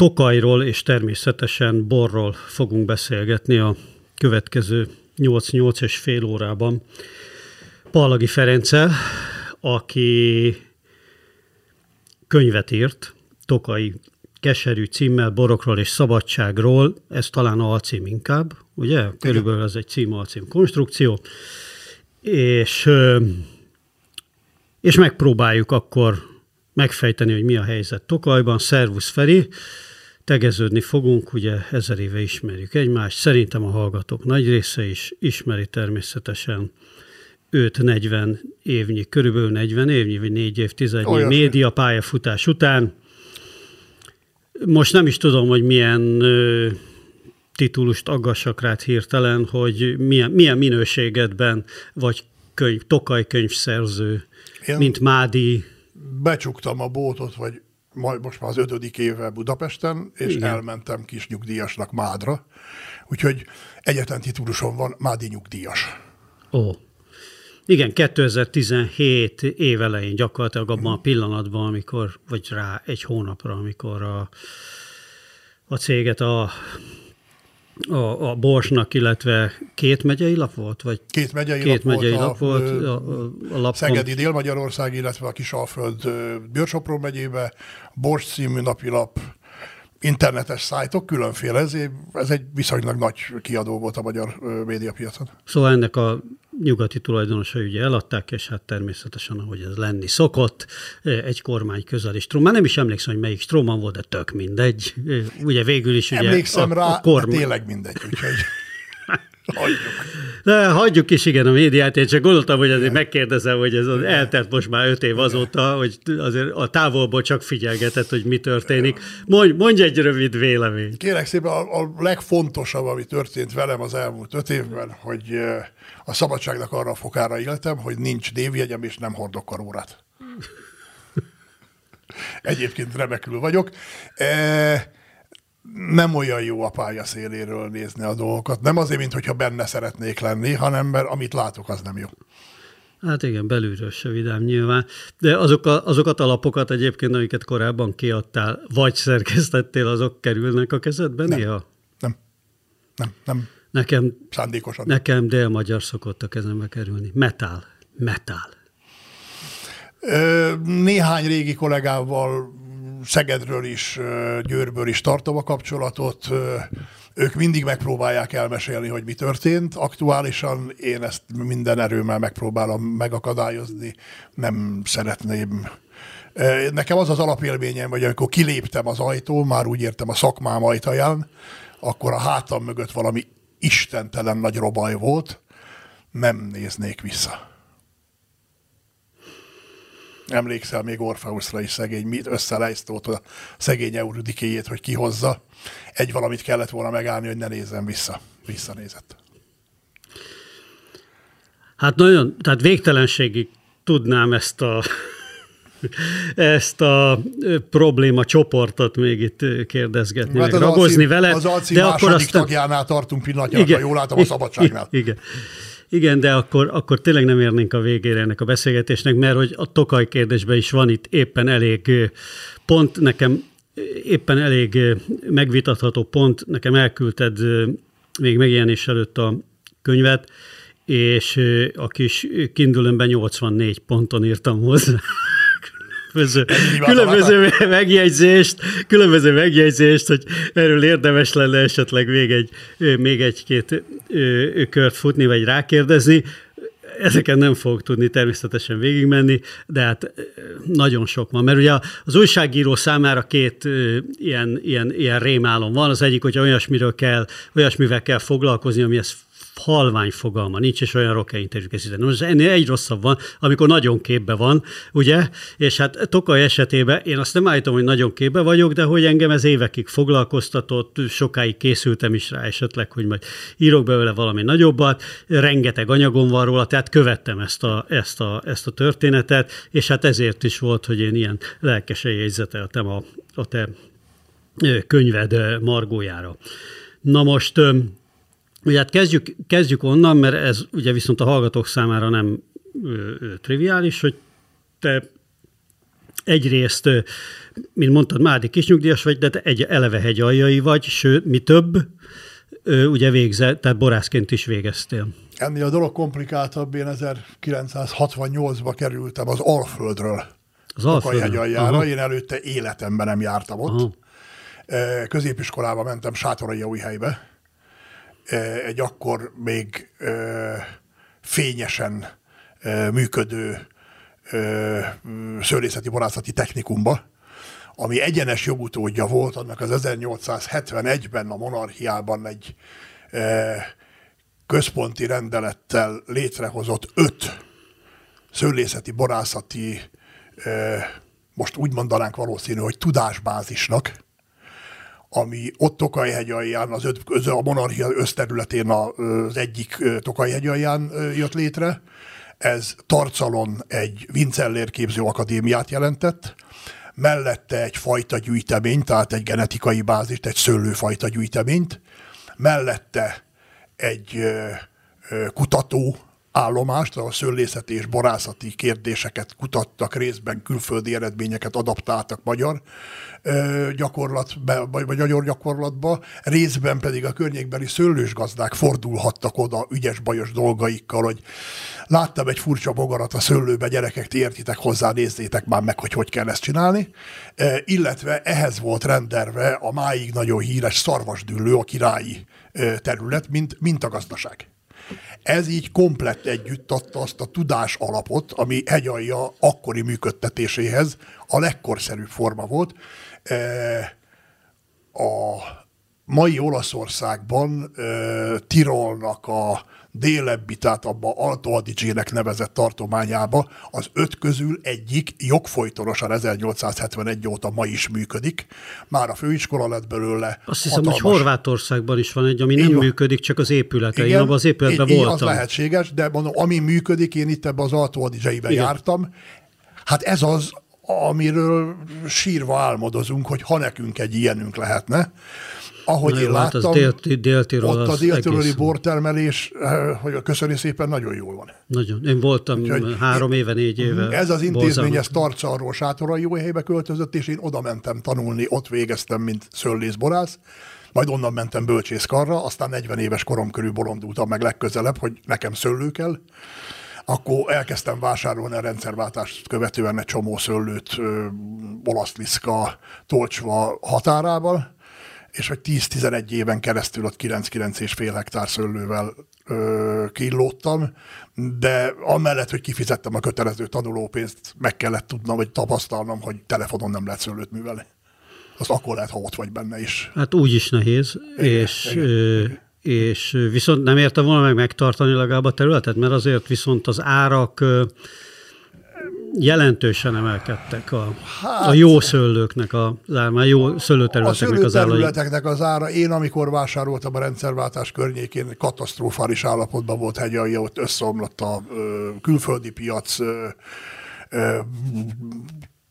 Tokajról és természetesen borról fogunk beszélgetni a következő 8-8 és fél órában. Pallagi Ferenccel, aki könyvet írt, Tokai keserű címmel Borokról és Szabadságról, ez talán alcím inkább, ugye? Körülbelül ez egy cím alcím konstrukció, és, és megpróbáljuk akkor megfejteni, hogy mi a helyzet Tokajban. Szervusz Feri, tegeződni fogunk, ugye ezer éve ismerjük egymást, szerintem a hallgatók nagy része is ismeri természetesen őt 40 évnyi, körülbelül 40 évnyi, vagy 4 évtizednyi Olyasmi. média pályafutás után. Most nem is tudom, hogy milyen ö, titulust aggassak rád hirtelen, hogy milyen, milyen minőségedben vagy könyv, Tokaj könyvszerző, Én mint Mádi. Becsuktam a bótot, vagy majd most már az ötödik éve Budapesten, és Igen. elmentem kis nyugdíjasnak Mádra. Úgyhogy egyetlen titulusom van, Mádi nyugdíjas. Ó. Igen, 2017 évelején gyakorlatilag abban a pillanatban, amikor, vagy rá egy hónapra, amikor a, a céget a a, a Borsnak, illetve két megyei lap volt? Vagy két megyei két lap megyei volt, lap volt a, a, a lapon. Szegedi Dél-Magyarország, illetve a Kisalföld Bőrsopról megyébe, Bors című napilap, internetes szájtok, különféle, ez, ez egy viszonylag nagy kiadó volt a magyar médiapiacon. Szóval ennek a nyugati tulajdonosai ugye eladták, és hát természetesen, ahogy ez lenni szokott, egy kormány közel is. Már nem is emlékszem, hogy melyik Stroman volt, de tök mindegy. Ugye végül is ugye Emlékszem a, rá, a kormány... tényleg mindegy, úgyhogy... Hagyjuk. De hagyjuk is, igen, a médiát. Én csak gondoltam, hogy azért megkérdezem, hogy ez az eltelt most már öt év azóta, hogy azért a távolból csak figyelgetett, hogy mi történik. Mondj, mondj egy rövid véleményt. Kérek szépen, a, a legfontosabb, ami történt velem az elmúlt öt évben, hogy a szabadságnak arra a fokára éltem, hogy nincs névjegyem és nem hordok karórát. Egyébként remekül vagyok. E, nem olyan jó a pálya széléről nézni a dolgokat. Nem azért, mint benne szeretnék lenni, hanem mert amit látok, az nem jó. Hát igen, belülről se vidám nyilván. De azok a, azokat a lapokat egyébként, amiket korábban kiadtál, vagy szerkesztettél, azok kerülnek a kezedben nem. néha? Nem. Nem, nem. Nekem, Szándékosan. Nekem dél-magyar szokott a kezembe kerülni. Metál. Metál. Néhány régi kollégával Szegedről is, Győrből is tartom a kapcsolatot. Ők mindig megpróbálják elmesélni, hogy mi történt. Aktuálisan én ezt minden erőmmel megpróbálom megakadályozni. Nem szeretném Nekem az az alapélményem, hogy amikor kiléptem az ajtó, már úgy értem a szakmám ajtaján, akkor a hátam mögött valami istentelen nagy robaj volt, nem néznék vissza. Emlékszel még Orfeuszra is szegény, mit összelejsztólt a szegény Euridikéjét, hogy kihozza. Egy valamit kellett volna megállni, hogy ne nézzem vissza. Visszanézett. Hát nagyon, tehát végtelenségig tudnám ezt a ezt a probléma csoportot még itt kérdezgetni, hát ragozni alcím, vele. Az alcím de akkor aztán... tagjánál tartunk pillanatnyilag, igen, jól látom a szabadságnál. Igen. Igen, de akkor, akkor tényleg nem érnénk a végére ennek a beszélgetésnek, mert hogy a Tokaj kérdésben is van itt éppen elég pont, nekem éppen elég megvitatható pont, nekem elküldted még megjelenés előtt a könyvet, és a kis Kindle-ben 84 ponton írtam hozzá különböző, különböző megjegyzést, különböző megjegyzést, hogy erről érdemes lenne esetleg még, egy, még egy-két kört futni, vagy rákérdezni. Ezeken nem fogok tudni természetesen végigmenni, de hát nagyon sok van. Mert ugye az újságíró számára két ilyen, ilyen, ilyen rémálom van. Az egyik, hogy olyasmiről kell, olyasmivel kell foglalkozni, ami ezt halvány fogalma nincs, és olyan rock interjút készíteni. Most ennél egy rosszabb van, amikor nagyon képbe van, ugye? És hát Tokaj esetében én azt nem állítom, hogy nagyon képbe vagyok, de hogy engem ez évekig foglalkoztatott, sokáig készültem is rá esetleg, hogy majd írok belőle valami nagyobbat, rengeteg anyagom van róla, tehát követtem ezt a, ezt a, ezt a történetet, és hát ezért is volt, hogy én ilyen lelkesen jegyzeteltem a, a te könyved margójára. Na most Ugye hát kezdjük, kezdjük onnan, mert ez ugye viszont a hallgatók számára nem ö, ö, triviális, hogy te egyrészt, mint mondtad, Mádi kisnyugdíjas vagy, de te egy eleve hegyaljai vagy, sőt, mi több, ugye végze, tehát borászként is végeztél. Ennél a dolog komplikáltabb, én 1968-ba kerültem az Alföldről. Az Alföldről? Én előtte életemben nem jártam ott. Aha. Középiskolában mentem Sátorai újhelybe. Egy akkor még fényesen működő szőlészeti borászati technikumba, ami egyenes jogutódja volt, annak az 1871-ben a monarchiában egy központi rendelettel létrehozott öt szőlészeti, borászati, most úgy mondanánk valószínű, hogy tudásbázisnak, ami ott Tokajhegy alján, az, öt, a monarchia összterületén az egyik Tokajhegy alján jött létre. Ez Tarcalon egy Vincellér képző akadémiát jelentett, mellette egy fajta gyűjtemény, tehát egy genetikai bázist, egy szőlőfajta gyűjteményt, mellette egy kutató állomást, a szőlészeti és borászati kérdéseket kutattak, részben külföldi eredményeket adaptáltak magyar gyakorlatba, vagy magyar gyakorlatba, részben pedig a környékbeli szőlősgazdák fordulhattak oda ügyes-bajos dolgaikkal, hogy láttam egy furcsa bogarat a szőlőbe, gyerekek, ti értitek hozzá, nézzétek már meg, hogy hogy kell ezt csinálni. Illetve ehhez volt renderve a máig nagyon híres szarvasdüllő, a királyi terület, mint, mint a gazdaság. Ez így komplett együtt adta azt a tudás alapot, ami hegyalja akkori működtetéséhez a legkorszerűbb forma volt. A mai Olaszországban Tirolnak a délebbi, tehát abba Alto Adige-nek nevezett tartományába az öt közül egyik jogfolytonosan 1871 óta ma is működik. Már a főiskola lett belőle. Azt hiszem, hatalmas... hogy Horvátországban is van egy, ami én nem van. működik, csak az épülete. Igen, én abban az épületben én, voltam. Az lehetséges, de mondom, ami működik, én itt ebben az Alto Adige-ben jártam. Hát ez az, amiről sírva álmodozunk, hogy ha nekünk egy ilyenünk lehetne ahogy Na én hát láttam, dél, dél ott a déltiroli bortermelés, eh, hogy köszöni szépen, nagyon jól van. Nagyon. Én voltam Úgyhogy három éve, négy éve. Ez az intézmény, ez Tarcalról Sátorai jó helybe költözött, és én oda mentem tanulni, ott végeztem, mint szőllészborász, majd onnan mentem bölcsészkarra, aztán 40 éves korom körül bolondultam meg legközelebb, hogy nekem szőlő kell. Akkor elkezdtem vásárolni a rendszerváltást követően egy csomó szőlőt Olaszliszka, Tolcsva határával, és hogy 10-11 éven keresztül ott 9-9,5 hektár szőlővel ö, killódtam, de amellett, hogy kifizettem a kötelező tanulópénzt, meg kellett tudnom, vagy tapasztalnom, hogy telefonon nem lehet szőlőt művelni. Az akkor lehet, ha ott vagy benne is. Hát úgy is nehéz, igen, és, igen. Ö, és viszont nem érte volna meg megtartani legalább a területet, mert azért viszont az árak jelentősen emelkedtek a, hát, a jó szőlőknek a ára, jó szőlőterületeknek az ára. A az ára, én amikor vásároltam a rendszerváltás környékén, katasztrofális állapotban volt hegyalja, ott összeomlott a ö, külföldi piac, ö,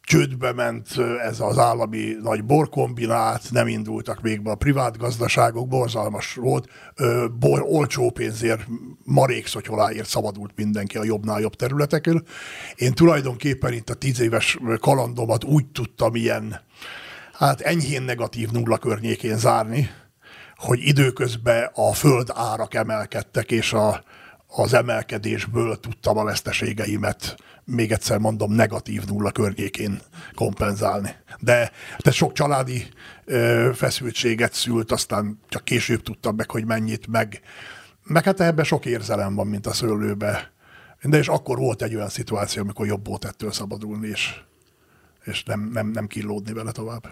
csődbe ment ez az állami nagy borkombinát, nem indultak még be a privát gazdaságok, borzalmas volt, bor, olcsó pénzért, marék szotyoláért szabadult mindenki a jobbnál jobb területekről. Én tulajdonképpen itt a tíz éves kalandomat úgy tudtam ilyen, hát enyhén negatív nulla környékén zárni, hogy időközben a föld árak emelkedtek, és a, az emelkedésből tudtam a veszteségeimet még egyszer mondom, negatív nulla környékén kompenzálni. De, de sok családi ö, feszültséget szült, aztán csak később tudtam meg, hogy mennyit, meg, meg hát ebben sok érzelem van, mint a szőlőbe. De és akkor volt egy olyan szituáció, amikor jobb volt ettől szabadulni, és, és nem, nem, nem killódni vele tovább.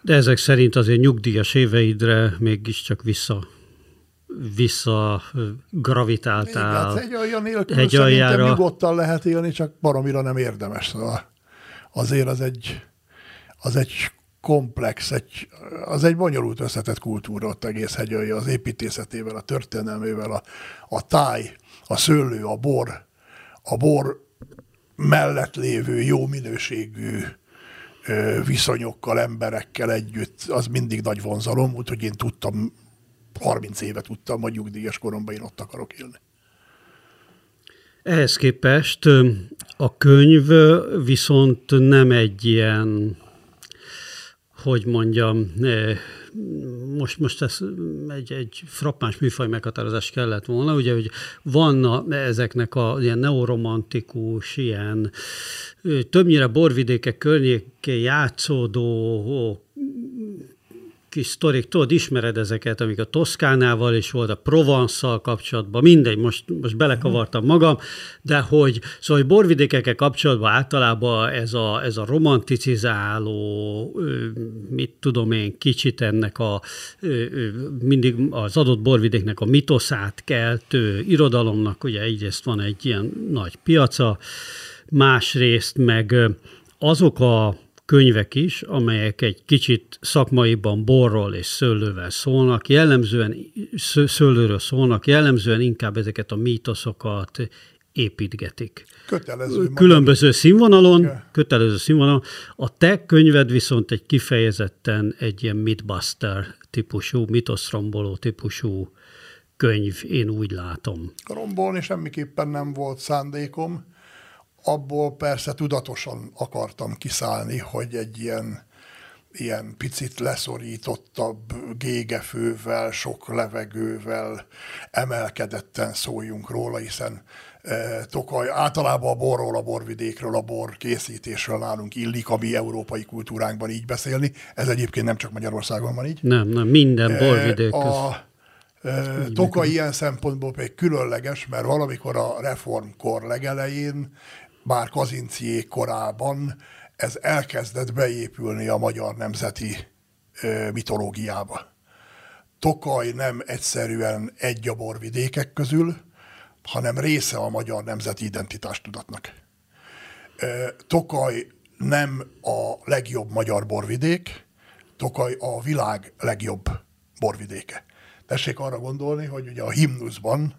De ezek szerint azért nyugdíjas éveidre mégiscsak vissza vissza gravitáltál. Igen, hát egy olyan nélkül egy szerintem nyugodtan lehet élni, csak baromira nem érdemes. Szóval azért az egy, az egy komplex, egy, az egy bonyolult összetett kultúra ott egész hegyalja, az építészetével, a történelmével, a, a táj, a szőlő, a bor, a bor mellett lévő jó minőségű viszonyokkal, emberekkel együtt, az mindig nagy vonzalom, úgyhogy én tudtam 30 évet tudtam, hogy nyugdíjas koromban én ott akarok élni. Ehhez képest a könyv viszont nem egy ilyen, hogy mondjam, most, most ez egy, egy frappáns műfaj meghatározás kellett volna, ugye, hogy vanna ezeknek a ilyen neoromantikus, ilyen többnyire borvidékek környékén játszódó kis sztorik, tudod, ismered ezeket, amik a Toszkánával is volt, a provence kapcsolatban, mindegy, most, most belekavartam magam, de hogy, szóval, hogy borvidékekkel kapcsolatban általában ez a, ez a romanticizáló, mit tudom én, kicsit ennek a mindig az adott borvidéknek a mitoszát keltő irodalomnak, ugye egyrészt van egy ilyen nagy piaca, másrészt meg azok a könyvek is, amelyek egy kicsit szakmaiban borról és szőlővel szólnak, jellemzően szőlőről szólnak, jellemzően inkább ezeket a mítoszokat építgetik. Kötelező. Különböző színvonalon, yeah. kötelező színvonalon. A te könyved viszont egy kifejezetten egy ilyen mythbuster típusú, mitoszromboló típusú könyv, én úgy látom. Rombolni semmiképpen nem volt szándékom abból persze tudatosan akartam kiszállni, hogy egy ilyen, ilyen picit leszorítottabb gégefővel, sok levegővel emelkedetten szóljunk róla, hiszen e, Tokaj általában a borról, a borvidékről, a bor készítésről nálunk illik, a mi európai kultúránkban így beszélni. Ez egyébként nem csak Magyarországon van így. Nem, nem, minden e, borvidék. A, e, Toka ilyen szempontból pedig különleges, mert valamikor a reformkor legelején bár Kazinciék korában ez elkezdett beépülni a magyar nemzeti mitológiába. Tokaj nem egyszerűen egy a borvidékek közül, hanem része a magyar nemzeti identitástudatnak. Tokaj nem a legjobb magyar borvidék, Tokaj a világ legjobb borvidéke. Tessék arra gondolni, hogy ugye a himnuszban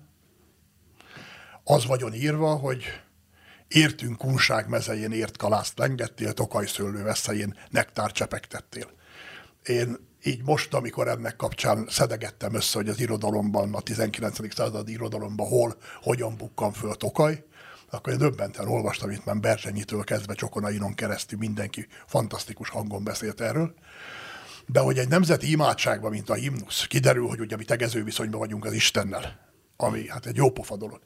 az vagyon írva, hogy Értünk kunság mezején ért kalászt lengettél, tokaj szőlő veszélyén nektár csepegtettél. Én így most, amikor ennek kapcsán szedegettem össze, hogy az irodalomban, a 19. századi irodalomban hol, hogyan bukkan föl Tokaj, akkor én döbbenten olvastam itt már Berzsenyitől kezdve Csokonainon keresztül mindenki fantasztikus hangon beszélt erről. De hogy egy nemzeti imádságban, mint a himnusz, kiderül, hogy ugye mi tegező viszonyban vagyunk az Istennel, ami hát egy jó pofa dolog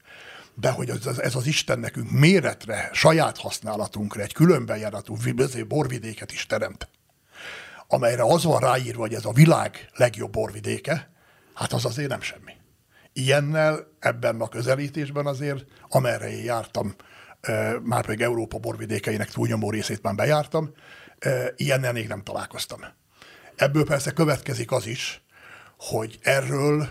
de hogy ez, ez az Isten nekünk méretre, saját használatunkra egy különbejáratú borvidéket is teremt, amelyre az van ráírva, hogy ez a világ legjobb borvidéke, hát az azért nem semmi. Ilyennel ebben a közelítésben azért, amerre én jártam, már pedig Európa borvidékeinek túlnyomó részét már bejártam, ilyennel még nem találkoztam. Ebből persze következik az is, hogy erről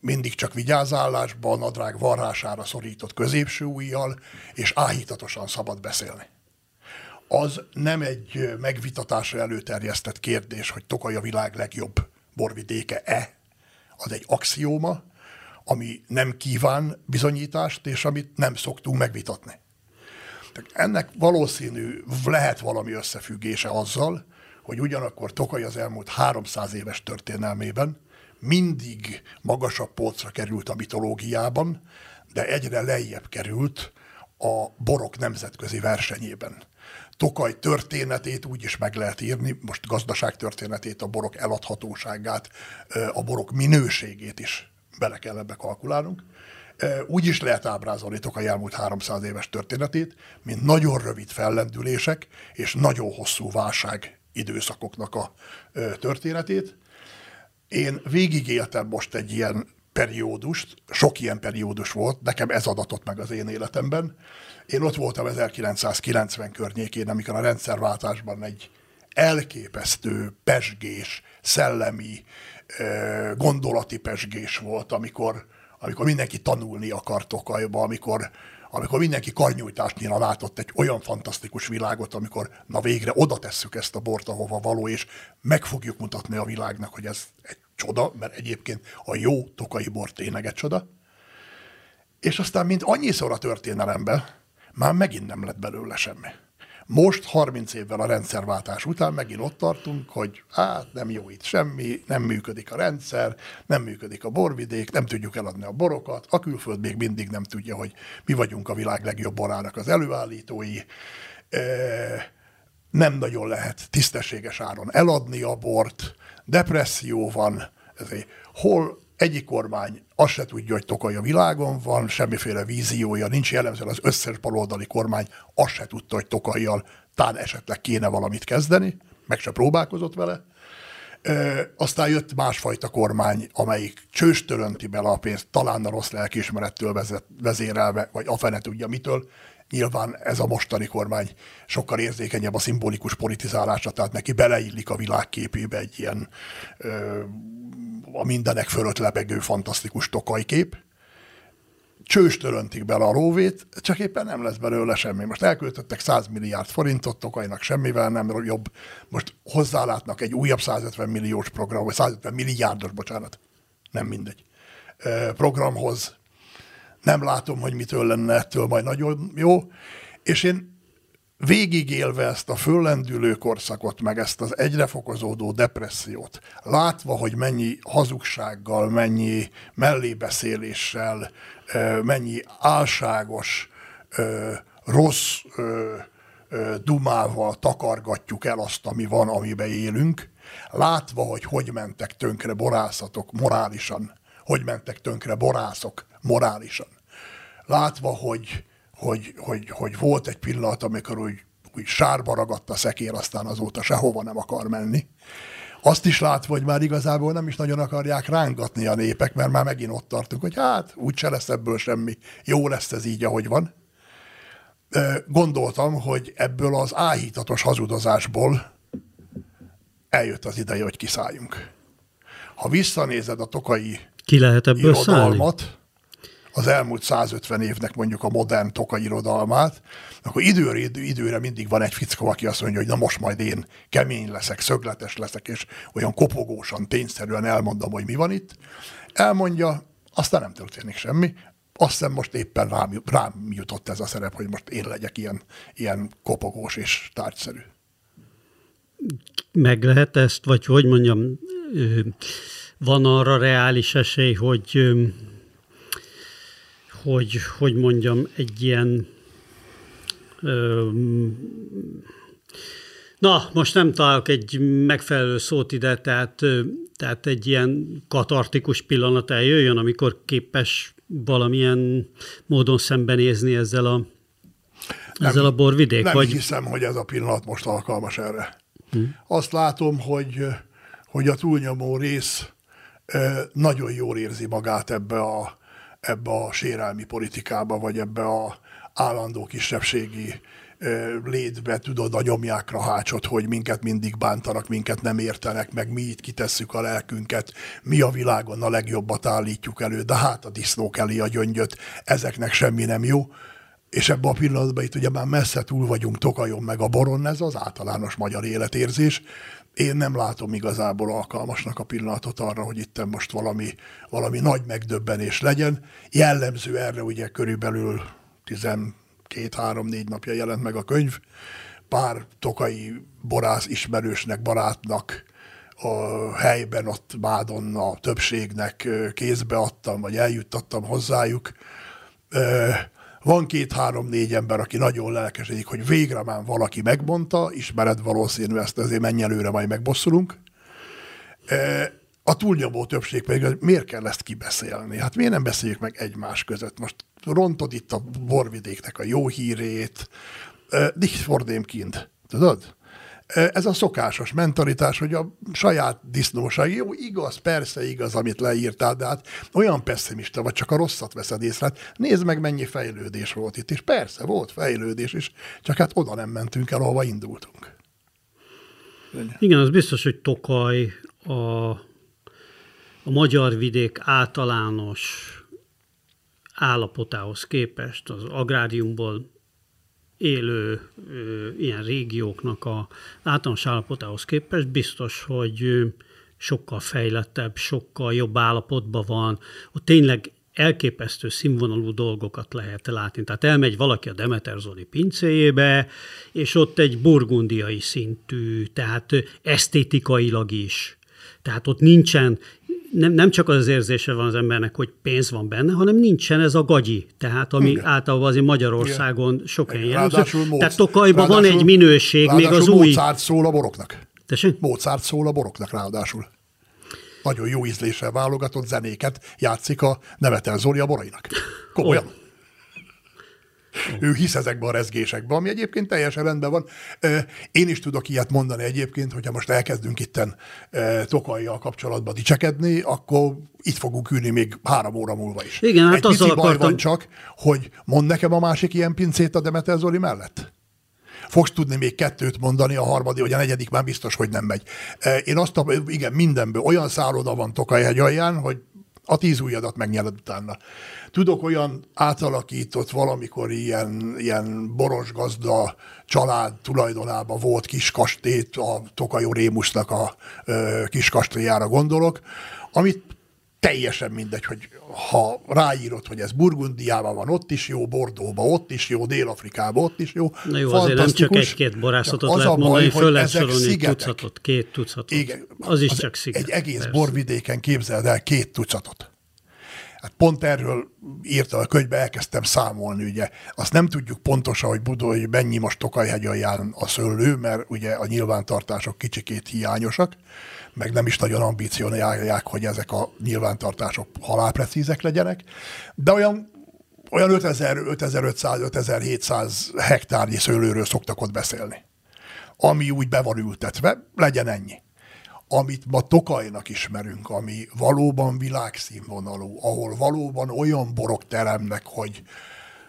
mindig csak vigyázálásban, nadrág varrására szorított középső ujjal, és áhítatosan szabad beszélni. Az nem egy megvitatásra előterjesztett kérdés, hogy Tokaj a világ legjobb borvidéke-e, az egy axióma, ami nem kíván bizonyítást, és amit nem szoktunk megvitatni. Tehát ennek valószínű lehet valami összefüggése azzal, hogy ugyanakkor Tokaj az elmúlt 300 éves történelmében mindig magasabb polcra került a mitológiában, de egyre lejjebb került a borok nemzetközi versenyében. Tokaj történetét úgy is meg lehet írni, most gazdaság történetét, a borok eladhatóságát, a borok minőségét is bele kell ebbe kalkulálnunk. Úgy is lehet ábrázolni Tokaj elmúlt 300 éves történetét, mint nagyon rövid fellendülések és nagyon hosszú válság időszakoknak a történetét. Én végigéltem most egy ilyen periódust, sok ilyen periódus volt, nekem ez adatott meg az én életemben. Én ott voltam 1990 környékén, amikor a rendszerváltásban egy elképesztő pesgés, szellemi, gondolati pesgés volt, amikor, amikor mindenki tanulni akart Tokajba, amikor amikor mindenki karnyújtásnyira látott egy olyan fantasztikus világot, amikor na végre oda tesszük ezt a bort, ahova való, és meg fogjuk mutatni a világnak, hogy ez egy csoda, mert egyébként a jó tokai bor tényleg egy csoda. És aztán, mint annyiszor a történelemben, már megint nem lett belőle semmi. Most, 30 évvel a rendszerváltás után megint ott tartunk, hogy hát nem jó itt semmi, nem működik a rendszer, nem működik a borvidék, nem tudjuk eladni a borokat, a külföld még mindig nem tudja, hogy mi vagyunk a világ legjobb borának az előállítói, nem nagyon lehet tisztességes áron eladni a bort, depresszió van, ezért hol egyik kormány azt se tudja, hogy Tokaj a világon van, semmiféle víziója, nincs jellemzően az összes baloldali kormány azt se tudta, hogy Tokajjal tán esetleg kéne valamit kezdeni, meg se próbálkozott vele. E, aztán jött másfajta kormány, amelyik csőstölönti bele a pénzt, talán a rossz lelkiismerettől vezet, vezérelve, vagy a fene tudja mitől. Nyilván ez a mostani kormány sokkal érzékenyebb a szimbolikus politizálásra, tehát neki beleillik a világképébe egy ilyen ö, a mindenek fölött lebegő fantasztikus tokajkép, csőstől öntik bele a róvét, csak éppen nem lesz belőle semmi. Most elköltöttek 100 milliárd forintot, Tokajnak semmivel nem jobb. Most hozzálátnak egy újabb 150 milliós program, vagy 150 milliárdos, bocsánat, nem mindegy, programhoz. Nem látom, hogy mitől lenne ettől majd nagyon jó. És én végigélve ezt a föllendülő korszakot, meg ezt az egyre fokozódó depressziót, látva, hogy mennyi hazugsággal, mennyi mellébeszéléssel, mennyi álságos, rossz dumával takargatjuk el azt, ami van, amiben élünk, látva, hogy hogy mentek tönkre borászatok morálisan, hogy mentek tönkre borászok morálisan, látva, hogy hogy, hogy, hogy volt egy pillanat, amikor úgy, úgy sárba ragadt a szekér, aztán azóta sehova nem akar menni. Azt is látva, hogy már igazából nem is nagyon akarják rángatni a népek, mert már megint ott tartunk, hogy hát úgyse lesz ebből semmi, jó lesz ez így, ahogy van. Gondoltam, hogy ebből az áhítatos hazudozásból eljött az ideje, hogy kiszálljunk. Ha visszanézed a tokai Ki lehet ebből irodalmat, szállni? Az elmúlt 150 évnek mondjuk a modern toka irodalmát, akkor időre, időre mindig van egy fickó, aki azt mondja, hogy na most majd én kemény leszek, szögletes leszek, és olyan kopogósan, tényszerűen elmondom, hogy mi van itt. Elmondja, aztán nem történik semmi. Azt hiszem most éppen rám, rám jutott ez a szerep, hogy most én legyek ilyen, ilyen kopogós és tárgyszerű. Meg lehet ezt, vagy hogy mondjam, van arra reális esély, hogy hogy, hogy mondjam, egy ilyen Na, most nem találok egy megfelelő szót ide, tehát, tehát egy ilyen katartikus pillanat eljöjjön, amikor képes valamilyen módon szembenézni ezzel a, ezzel nem, a borvidék? Nem vagy... hiszem, hogy ez a pillanat most alkalmas erre. Hm. Azt látom, hogy, hogy a túlnyomó rész nagyon jól érzi magát ebbe a, ebbe a sérelmi politikába, vagy ebbe a állandó kisebbségi létbe, tudod, a nyomjákra hácsot, hogy minket mindig bántanak, minket nem értenek, meg mi itt kitesszük a lelkünket, mi a világon a legjobbat állítjuk elő, de hát a disznók elé a gyöngyöt, ezeknek semmi nem jó. És ebben a pillanatban itt ugye már messze túl vagyunk Tokajon meg a Boron, ez az általános magyar életérzés, én nem látom igazából alkalmasnak a pillanatot arra, hogy itt most valami, valami nagy megdöbbenés legyen. Jellemző erre ugye körülbelül 12-3-4 napja jelent meg a könyv. Pár tokai borász ismerősnek, barátnak a helyben ott Mádon a többségnek kézbe adtam, vagy eljuttattam hozzájuk van két-három-négy ember, aki nagyon lelkesedik, hogy végre már valaki megmondta, ismered valószínű ezt, ezért menj előre, majd megbosszulunk. E, a túlnyomó többség pedig, hogy miért kell ezt kibeszélni? Hát miért nem beszéljük meg egymás között? Most rontod itt a borvidéknek a jó hírét, nicht vor dem Kind, tudod? Ez a szokásos mentalitás, hogy a saját disznóság, jó, igaz, persze igaz, amit leírtál, de hát olyan pessimista vagy, csak a rosszat veszed észre. Hát nézd meg, mennyi fejlődés volt itt, és persze volt fejlődés is, csak hát oda nem mentünk el, ahova indultunk. Igen, az biztos, hogy Tokaj a, a magyar vidék általános állapotához képest az agráriumból élő ilyen régióknak a általános állapotához képest biztos, hogy sokkal fejlettebb, sokkal jobb állapotban van. Ott tényleg elképesztő színvonalú dolgokat lehet látni. Tehát elmegy valaki a Demeter Zoli pincéjébe, és ott egy burgundiai szintű, tehát esztétikailag is. Tehát ott nincsen, nem, nem csak az érzése van az embernek, hogy pénz van benne, hanem nincsen ez a gagyi, tehát ami Igen. általában azért Magyarországon Igen. sok helyen jelentő. Tehát Tokajban van egy minőség, még az új... Mozart szól a boroknak. Tessék? Mozart szól a boroknak ráadásul nagyon jó ízléssel válogatott zenéket játszik a Nemetel Zoli a borainak. Komolyan. Oh. Ő hisz ezekben a rezgésekben, ami egyébként teljesen rendben van. Én is tudok ilyet mondani egyébként, hogyha most elkezdünk itten Tokajjal kapcsolatban dicsekedni, akkor itt fogunk ülni még három óra múlva is. Igen, hát Egy pici baj akartam... van csak, hogy mond nekem a másik ilyen pincét a Demeter Zoli mellett? fogsz tudni még kettőt mondani, a harmadik, vagy a negyedik már biztos, hogy nem megy. Én azt, igen, mindenből olyan szálloda van Tokaj alján, hogy a tíz ujjadat megnyeled utána. Tudok olyan átalakított valamikor ilyen, ilyen boros gazda család tulajdonában volt kis kastét, a Tokajó Rémusnak a ö, kis kastélyára gondolok, amit teljesen mindegy, hogy ha ráírod, hogy ez Burgundiában van, ott is jó, Bordóba, ott is jó, Dél-Afrikában, ott is jó. Na jó, azért nem csak egy-két borászatot az lehet a baj, mondani, föl lehet sorolni tucatot, két tucatot. Igen, az is az csak sziget. Egy egész persze. borvidéken képzeld el két tucatot. Hát pont erről írta a könyvbe, elkezdtem számolni, ugye. Azt nem tudjuk pontosan, hogy Budó, hogy mennyi most Tokajhegy alján a szőlő, mert ugye a nyilvántartások kicsikét hiányosak, meg nem is nagyon ambícionálják, hogy ezek a nyilvántartások halálprecízek legyenek, de olyan olyan 5000, 5500, 5700 hektárnyi szőlőről szoktak ott beszélni. Ami úgy be van ültetve, legyen ennyi. Amit ma Tokajnak ismerünk, ami valóban világszínvonalú, ahol valóban olyan borok teremnek, hogy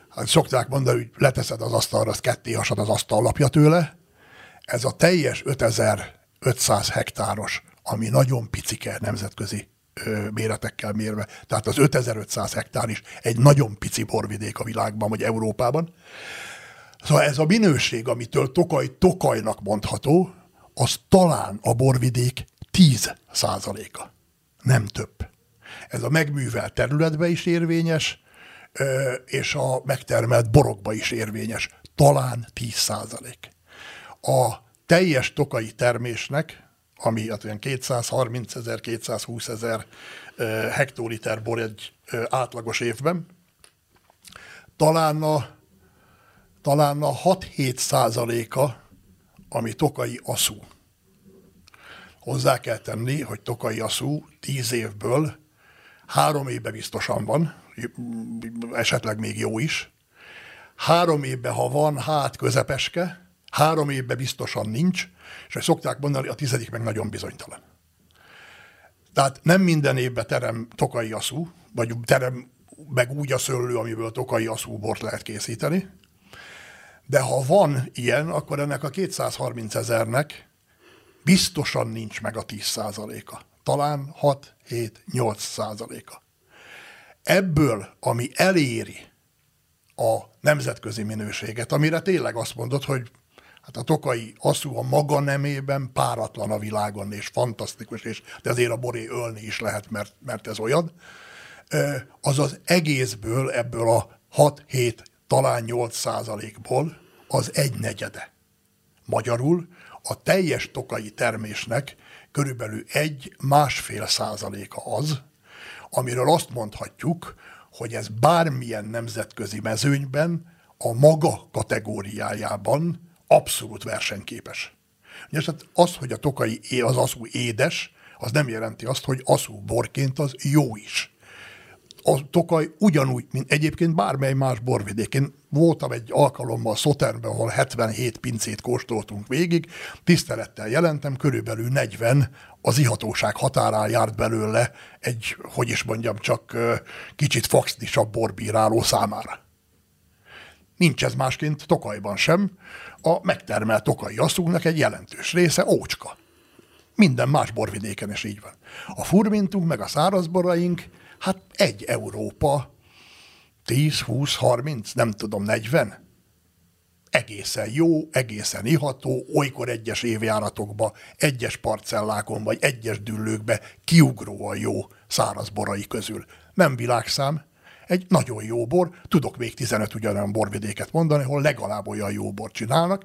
hát szokták mondani, hogy leteszed az asztalra, az ketté hasad az asztal lapja tőle. Ez a teljes 5500 hektáros ami nagyon picike nemzetközi méretekkel mérve. Tehát az 5500 hektár is egy nagyon pici borvidék a világban, vagy Európában. Szóval ez a minőség, amitől Tokaj Tokajnak mondható, az talán a borvidék 10 százaléka, nem több. Ez a megművelt területbe is érvényes, és a megtermelt borokba is érvényes. Talán 10 százalék. A teljes tokai termésnek ami hát olyan 230 ezer, 220 ezer hektoliter bor egy átlagos évben. Talán a, talán a 6-7 százaléka, ami tokai aszú. Hozzá kell tenni, hogy tokai aszú 10 évből három évben biztosan van, esetleg még jó is. Három évben, ha van, hát közepeske, három évben biztosan nincs, és hogy szokták mondani, a tizedik meg nagyon bizonytalan. Tehát nem minden évben terem tokai aszú, vagy terem meg úgy a szőlő, amiből tokai aszú bort lehet készíteni, de ha van ilyen, akkor ennek a 230 ezernek biztosan nincs meg a 10 százaléka. Talán 6-7-8 százaléka. Ebből, ami eléri a nemzetközi minőséget, amire tényleg azt mondod, hogy Hát a tokai asszú a maga nemében páratlan a világon, és fantasztikus, és de azért a boré ölni is lehet, mert, mert ez olyan. Az az egészből, ebből a 6-7, talán 8 százalékból az egy negyede. Magyarul a teljes tokai termésnek körülbelül egy másfél százaléka az, amiről azt mondhatjuk, hogy ez bármilyen nemzetközi mezőnyben a maga kategóriájában abszolút versenyképes. Ugye, hát az, hogy a tokai az aszú édes, az nem jelenti azt, hogy aszú borként az jó is. A tokaj ugyanúgy, mint egyébként bármely más borvidékén. Voltam egy alkalommal Szoternben, ahol 77 pincét kóstoltunk végig, tisztelettel jelentem, körülbelül 40 az ihatóság határán járt belőle egy, hogy is mondjam, csak kicsit faxnisabb borbíráló számára. Nincs ez másként Tokajban sem. A megtermelt tokai asszúnak egy jelentős része ócska. Minden más borvidéken is így van. A furmintunk meg a szárazboraink, hát egy Európa, 10, 20, 30, nem tudom, 40. Egészen jó, egészen iható, olykor egyes évjáratokba, egyes parcellákon vagy egyes düllőkbe kiugróan jó szárazborai közül. Nem világszám, egy nagyon jó bor, tudok még 15 ugyanolyan borvidéket mondani, ahol legalább olyan jó bor csinálnak.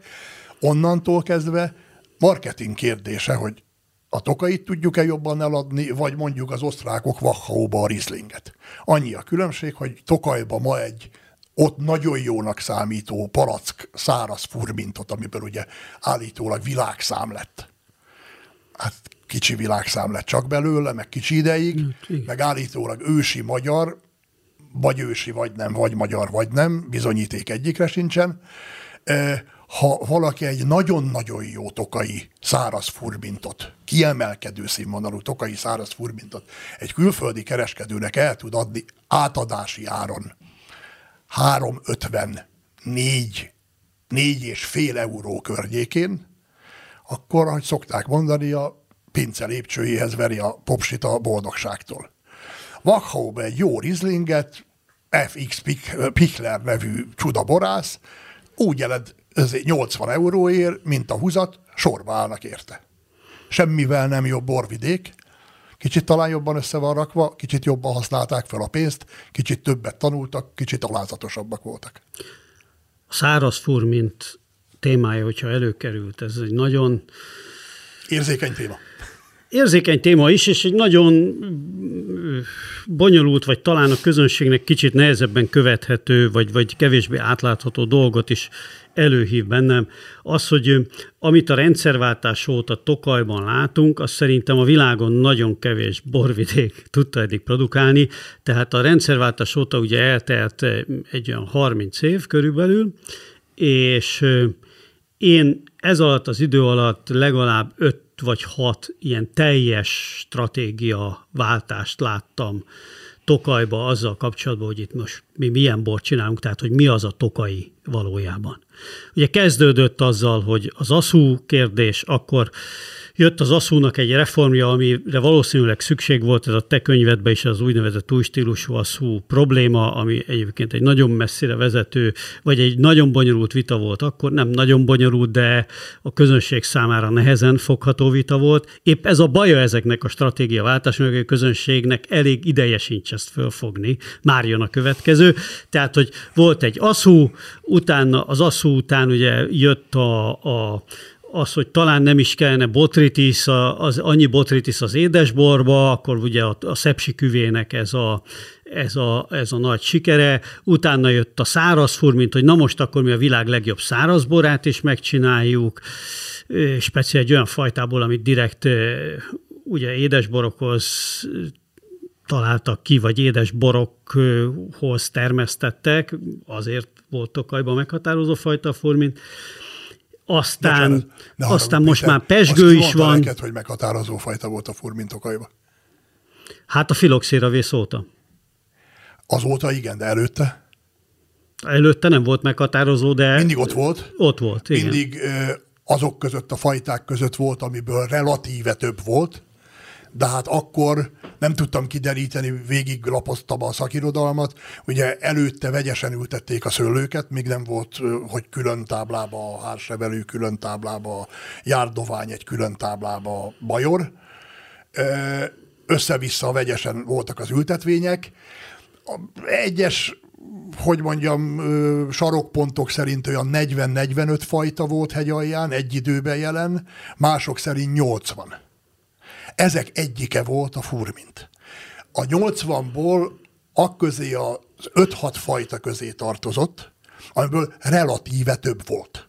Onnantól kezdve marketing kérdése, hogy a tokait tudjuk-e jobban eladni, vagy mondjuk az osztrákok Wachauba a Rieslinget. Annyi a különbség, hogy Tokajba ma egy ott nagyon jónak számító palack száraz furmintot, amiből ugye állítólag világszám lett. Hát kicsi világszám lett csak belőle, meg kicsi ideig, mm, meg állítólag ősi magyar, vagy ősi, vagy nem, vagy magyar, vagy nem, bizonyíték egyikre sincsen. Ha valaki egy nagyon-nagyon jó tokai száraz furmintot, kiemelkedő színvonalú tokai száraz furmintot egy külföldi kereskedőnek el tud adni átadási áron 3,50, 4, 4 és fél euró környékén, akkor, ahogy szokták mondani, a pince lépcsőjéhez veri a popsit a boldogságtól. Wachauba egy jó rizlinget, FX Pichler nevű csudaborász, úgy jelent 80 euróért, mint a húzat, sorba állnak érte. Semmivel nem jobb borvidék, kicsit talán jobban össze van rakva, kicsit jobban használták fel a pénzt, kicsit többet tanultak, kicsit alázatosabbak voltak. A száraz furmint témája, hogyha előkerült, ez egy nagyon... Érzékeny téma érzékeny téma is, és egy nagyon bonyolult, vagy talán a közönségnek kicsit nehezebben követhető, vagy, vagy kevésbé átlátható dolgot is előhív bennem. Az, hogy amit a rendszerváltás óta Tokajban látunk, az szerintem a világon nagyon kevés borvidék tudta eddig produkálni, tehát a rendszerváltás óta ugye eltelt egy olyan 30 év körülbelül, és én ez alatt az idő alatt legalább öt vagy hat ilyen teljes stratégia váltást láttam Tokajba azzal kapcsolatban, hogy itt most mi milyen bort csinálunk, tehát hogy mi az a tokai valójában. Ugye kezdődött azzal, hogy az aszú kérdés, akkor Jött az aszúnak egy reformja, amire valószínűleg szükség volt, ez a te könyvedben is az úgynevezett új stílusú aszú probléma, ami egyébként egy nagyon messzire vezető, vagy egy nagyon bonyolult vita volt akkor, nem nagyon bonyolult, de a közönség számára nehezen fogható vita volt. Épp ez a baja ezeknek a stratégia váltásnak, hogy a közönségnek elég ideje sincs ezt fölfogni, már jön a következő. Tehát, hogy volt egy aszú, utána az aszú után ugye jött a, a az, hogy talán nem is kellene botritis, az, annyi botritis az édesborba, akkor ugye a, a szepsi küvének ez a, ez, a, ez a nagy sikere. Utána jött a szárazfur, mint hogy na most akkor mi a világ legjobb szárazborát is megcsináljuk, speciál egy olyan fajtából, amit direkt ugye édesborokhoz találtak ki, vagy édesborokhoz termesztettek, azért volt Tokajban meghatározó fajta furmint. Aztán, Bocsánat, aztán most Péter, már pesgő is van. Neked, hogy meghatározó fajta volt a furmintokaiba? Hát a filoxéra vész óta. Azóta igen, de előtte? Előtte nem volt meghatározó, de... Mindig ott volt? Ott volt, igen. Mindig azok között, a fajták között volt, amiből relatíve több volt, de hát akkor nem tudtam kideríteni, végig lapoztam a szakirodalmat. Ugye előtte vegyesen ültették a szőlőket, még nem volt, hogy külön táblába a hársevelő, külön táblába a járdovány, egy külön táblába a bajor. Össze-vissza vegyesen voltak az ültetvények. Egyes hogy mondjam, sarokpontok szerint olyan 40-45 fajta volt hegyalján, egy időben jelen, mások szerint 80. Ezek egyike volt a furmint. A 80-ból akközé az 5-6 fajta közé tartozott, amiből relatíve több volt.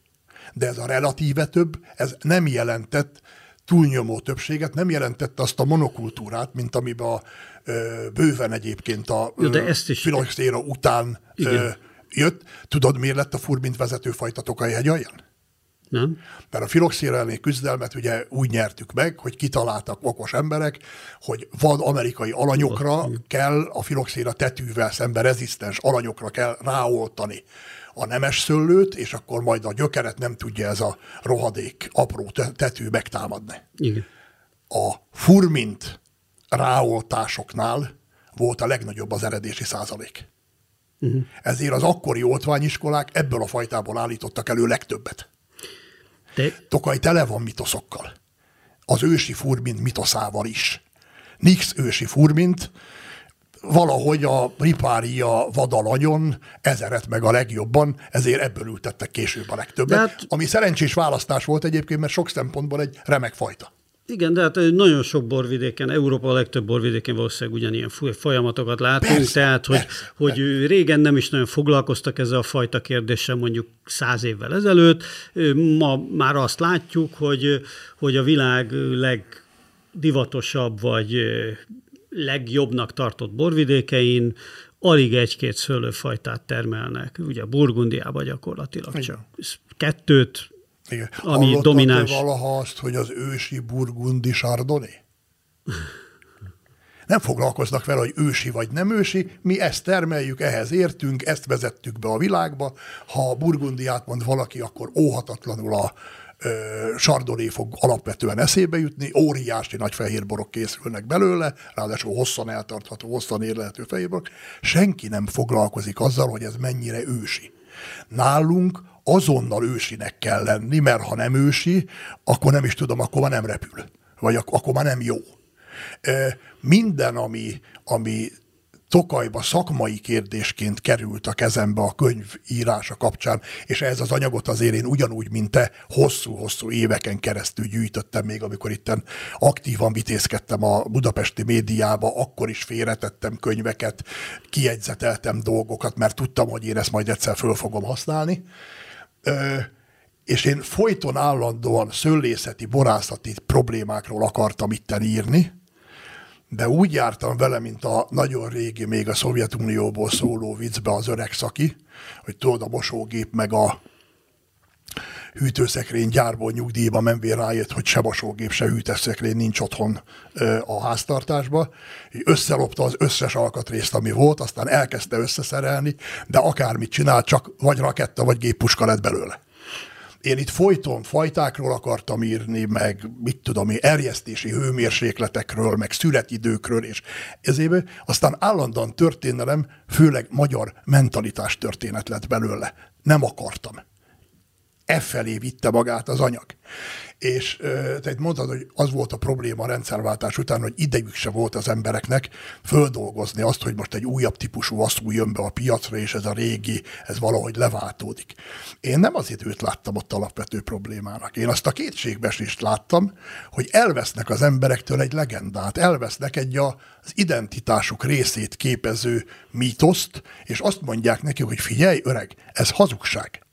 De ez a relatíve több, ez nem jelentett túlnyomó többséget, nem jelentette azt a monokultúrát, mint amiben a, ö, bőven egyébként a Jó, de ezt is... filoxéra után ö, jött. Tudod, miért lett a furmint vezető fajta Tokaj hegyaljan? Nem? Mert a filoxéra elleni küzdelmet ugye úgy nyertük meg, hogy kitaláltak okos emberek, hogy vad amerikai alanyokra kell a filoxéra tetűvel szemben rezisztens alanyokra kell ráoltani a nemes szőlőt, és akkor majd a gyökeret nem tudja ez a rohadék apró tetű megtámadni. Igen. A furmint ráoltásoknál volt a legnagyobb az eredési százalék. Uh-huh. Ezért az akkori oltványiskolák ebből a fajtából állítottak elő legtöbbet. De... Tokaj tele van mitoszokkal. Az ősi furmint mitoszával is. Nix ősi furmint, valahogy a ripária vadalanyon ezeret meg a legjobban, ezért ebből ültettek később a legtöbbet, hát, ami szerencsés választás volt egyébként, mert sok szempontból egy remek fajta. Igen, de hát nagyon sok borvidéken, Európa a legtöbb borvidéken valószínűleg ugyanilyen folyamatokat látunk, persze, tehát hogy, persze, hogy persze. régen nem is nagyon foglalkoztak ezzel a fajta kérdéssel mondjuk száz évvel ezelőtt, ma már azt látjuk, hogy, hogy a világ legdivatosabb vagy legjobbnak tartott borvidékein alig egy-két szőlőfajtát termelnek. Ugye Burgundiában gyakorlatilag csak kettőt. Ami domináns. valaha azt, hogy az ősi burgundi sardoni? Nem foglalkoznak vele, hogy ősi vagy nem ősi, mi ezt termeljük, ehhez értünk, ezt vezettük be a világba. Ha a burgundiát mond valaki, akkor óhatatlanul a sardoné fog alapvetően eszébe jutni, óriási nagy fehérborok készülnek belőle, ráadásul hosszan eltartható, hosszan érlehető fehérborok. Senki nem foglalkozik azzal, hogy ez mennyire ősi. Nálunk azonnal ősinek kell lenni, mert ha nem ősi, akkor nem is tudom, akkor már nem repül. Vagy akkor már nem jó. Minden, ami, ami Tokajba szakmai kérdésként került a kezembe a könyv írása kapcsán, és ez az anyagot azért én ugyanúgy, mint te, hosszú-hosszú éveken keresztül gyűjtöttem még, amikor itten aktívan vitézkedtem a budapesti médiába, akkor is félretettem könyveket, kiegyzeteltem dolgokat, mert tudtam, hogy én ezt majd egyszer föl fogom használni. És én folyton állandóan szőlészeti, borászati problémákról akartam itten írni, de úgy jártam vele, mint a nagyon régi, még a Szovjetunióból szóló viccbe az öreg szaki, hogy tudod, a mosógép meg a hűtőszekrény gyárból nyugdíjba menvén rájött, hogy se mosógép, se hűtőszekrény nincs otthon a háztartásba. Összelopta az összes alkatrészt, ami volt, aztán elkezdte összeszerelni, de akármit csinál, csak vagy raketta, vagy géppuska lett belőle. Én itt folyton fajtákról akartam írni, meg mit tudom én, erjesztési hőmérsékletekről, meg születidőkről, és ezért aztán állandóan történelem, főleg magyar mentalitás történet lett belőle. Nem akartam. E felé vitte magát az anyag. És tehát mondtad, hogy az volt a probléma a rendszerváltás után, hogy idejük se volt az embereknek földolgozni azt, hogy most egy újabb típusú aszú jön be a piacra, és ez a régi, ez valahogy leváltódik. Én nem az időt láttam ott alapvető problémának. Én azt a kétségbesést láttam, hogy elvesznek az emberektől egy legendát, elvesznek egy a, az identitásuk részét képező mítoszt, és azt mondják neki, hogy figyelj, öreg, ez hazugság.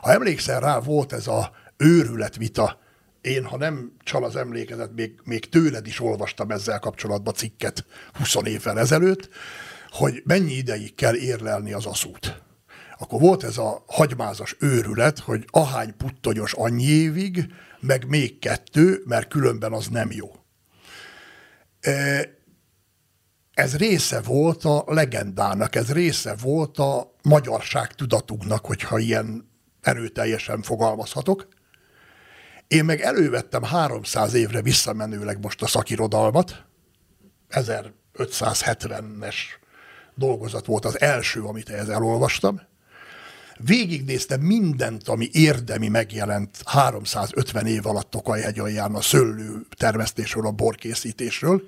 Ha emlékszel rá, volt ez a őrületvita én, ha nem csal az emlékezet, még, még tőled is olvastam ezzel kapcsolatban cikket 20 évvel ezelőtt, hogy mennyi ideig kell érlelni az aszút. Akkor volt ez a hagymázas őrület, hogy ahány puttonyos annyi évig, meg még kettő, mert különben az nem jó. E, ez része volt a legendának, ez része volt a magyarság tudatunknak, hogyha ilyen erőteljesen fogalmazhatok. Én meg elővettem 300 évre visszamenőleg most a szakirodalmat, 1570-es dolgozat volt az első, amit ehhez elolvastam. Végignéztem mindent, ami érdemi megjelent 350 év alatt Tokajhegyalján a szőlő termesztésről, a borkészítésről,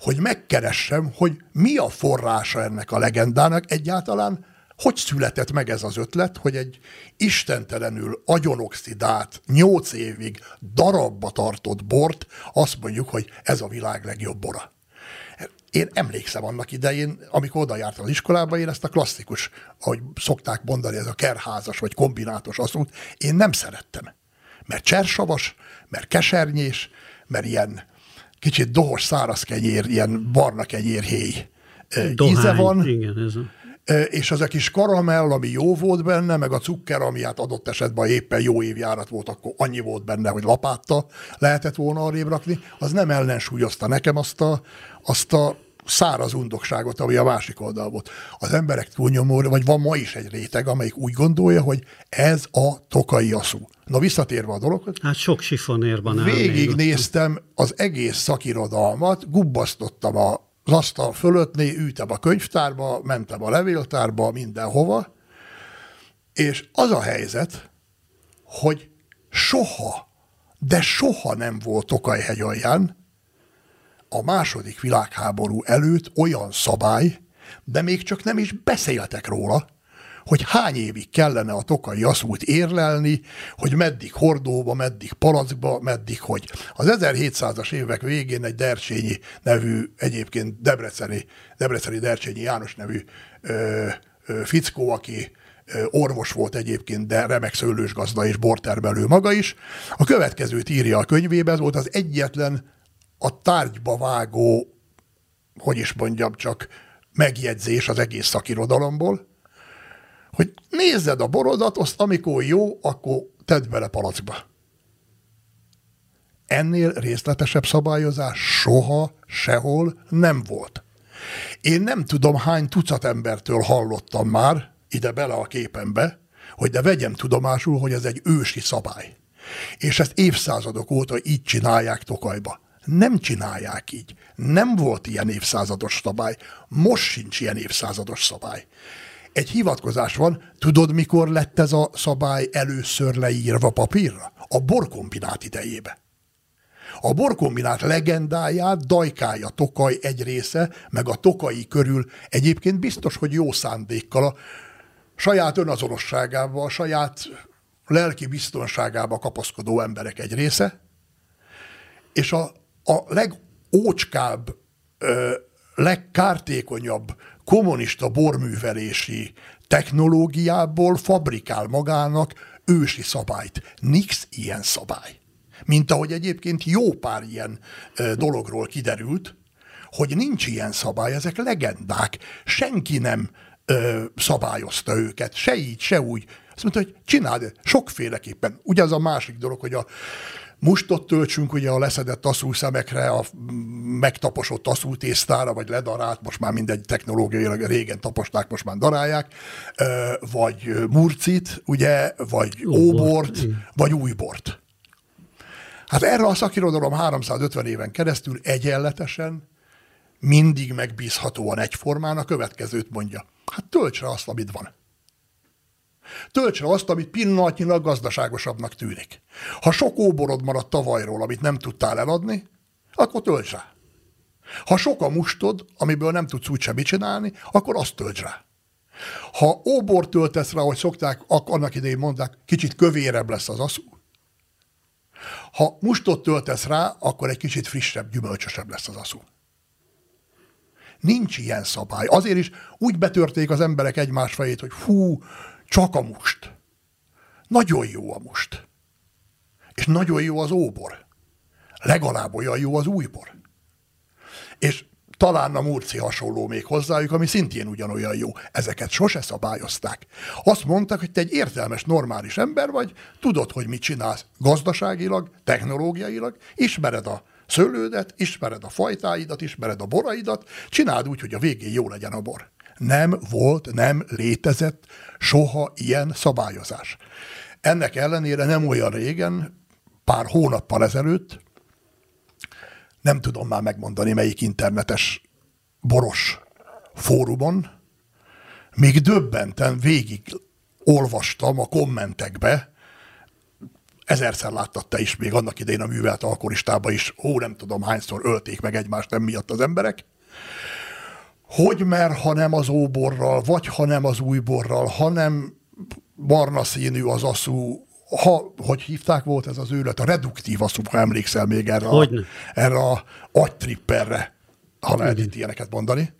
hogy megkeressem, hogy mi a forrása ennek a legendának egyáltalán, hogy született meg ez az ötlet, hogy egy istentelenül agyonoxidált, nyolc évig darabba tartott bort, azt mondjuk, hogy ez a világ legjobb bora. Én emlékszem annak idején, amikor oda jártam az iskolába, én ezt a klasszikus, ahogy szokták mondani, ez a kerházas vagy kombinátos asszút, én nem szerettem. Mert csersavas, mert kesernyés, mert ilyen kicsit dohos száraz kenyér, ilyen barna kenyér héj Dohány, íze van. Igen, ez a és az a kis karamell, ami jó volt benne, meg a cukker, ami hát adott esetben éppen jó évjárat volt, akkor annyi volt benne, hogy lapátta lehetett volna arrébb rakni, az nem ellensúlyozta nekem azt a, azt a száraz undokságot, ami a másik oldal volt. Az emberek túlnyomó, vagy van ma is egy réteg, amelyik úgy gondolja, hogy ez a tokai aszú. Na visszatérve a dologhoz. Hát sok sifonérban Végignéztem az egész szakirodalmat, gubbasztottam a az asztal fölöttné ültem a könyvtárba, mentem a levéltárba, mindenhova, és az a helyzet, hogy soha, de soha nem volt Tokajhegy alján a második világháború előtt olyan szabály, de még csak nem is beszéltek róla, hogy hány évig kellene a tokai aszút érlelni, hogy meddig hordóba, meddig palackba, meddig hogy. Az 1700-as évek végén egy Dercsényi nevű, egyébként Debreceni, Debreceni Dercsényi János nevű ö, ö, fickó, aki orvos volt egyébként, de remek szőlős gazda és bortermelő maga is. A következőt írja a könyvében, ez volt az egyetlen a tárgyba vágó, hogy is mondjam csak, megjegyzés az egész szakirodalomból, hogy nézzed a borodat, azt amikor jó, akkor tedd bele palackba. Ennél részletesebb szabályozás soha, sehol nem volt. Én nem tudom, hány tucat embertől hallottam már, ide bele a képembe, hogy de vegyem tudomásul, hogy ez egy ősi szabály. És ezt évszázadok óta így csinálják Tokajba. Nem csinálják így. Nem volt ilyen évszázados szabály. Most sincs ilyen évszázados szabály. Egy hivatkozás van, tudod, mikor lett ez a szabály először leírva papírra? A borkombinát idejébe. A borkombinát legendáját dajkája Tokaj egy része, meg a Tokai körül egyébként biztos, hogy jó szándékkal a saját önazonosságával, saját lelki biztonságába kapaszkodó emberek egy része, és a, a legócskább, ö, legkártékonyabb kommunista borművelési technológiából fabrikál magának ősi szabályt. Nix ilyen szabály. Mint ahogy egyébként jó pár ilyen dologról kiderült, hogy nincs ilyen szabály, ezek legendák. Senki nem ö, szabályozta őket, se így, se úgy. Azt mondta, hogy csináld, sokféleképpen. Ugye az a másik dolog, hogy a mustot töltsünk ugye a leszedett szemekre, a megtaposott tésztára, vagy ledarált, most már mindegy technológiailag régen taposták, most már darálják, vagy murcit, ugye, vagy óbort, vagy újbort. Hát erre a szakirodalom 350 éven keresztül egyenletesen, mindig megbízhatóan egyformán a következőt mondja. Hát töltsre azt, amit van. Töltsre azt, amit pillanatnyilag gazdaságosabbnak tűnik. Ha sok óborod maradt tavalyról, amit nem tudtál eladni, akkor tölts rá. Ha sok a mustod, amiből nem tudsz úgy semmit csinálni, akkor azt tölts rá. Ha óbor töltesz rá, hogy szokták, annak idején mondták, kicsit kövérebb lesz az aszú. Ha mustot töltesz rá, akkor egy kicsit frissebb, gyümölcsösebb lesz az aszú. Nincs ilyen szabály. Azért is úgy betörték az emberek egymás fejét, hogy fú, csak a must. Nagyon jó a must. És nagyon jó az óbor. Legalább olyan jó az újbor. És talán a murci hasonló még hozzájuk, ami szintén ugyanolyan jó. Ezeket sose szabályozták. Azt mondták, hogy te egy értelmes, normális ember vagy, tudod, hogy mit csinálsz gazdaságilag, technológiailag, ismered a szőlődet, ismered a fajtáidat, ismered a boraidat, csináld úgy, hogy a végén jó legyen a bor. Nem volt, nem létezett soha ilyen szabályozás. Ennek ellenére nem olyan régen, pár hónappal ezelőtt, nem tudom már megmondani, melyik internetes boros fórumon, még döbbenten végig olvastam a kommentekbe, ezerszer láttad te is még annak idején a művelt alkoholistába is, ó, nem tudom hányszor ölték meg egymást nem miatt az emberek, hogy mert ha nem az óborral, vagy ha nem az újborral, hanem barna színű az aszú, ha, hogy hívták volt ez az őlet, a reduktív aszú, ha emlékszel még erre, a, erre a agytripperre, ha lehet itt ilyeneket mondani.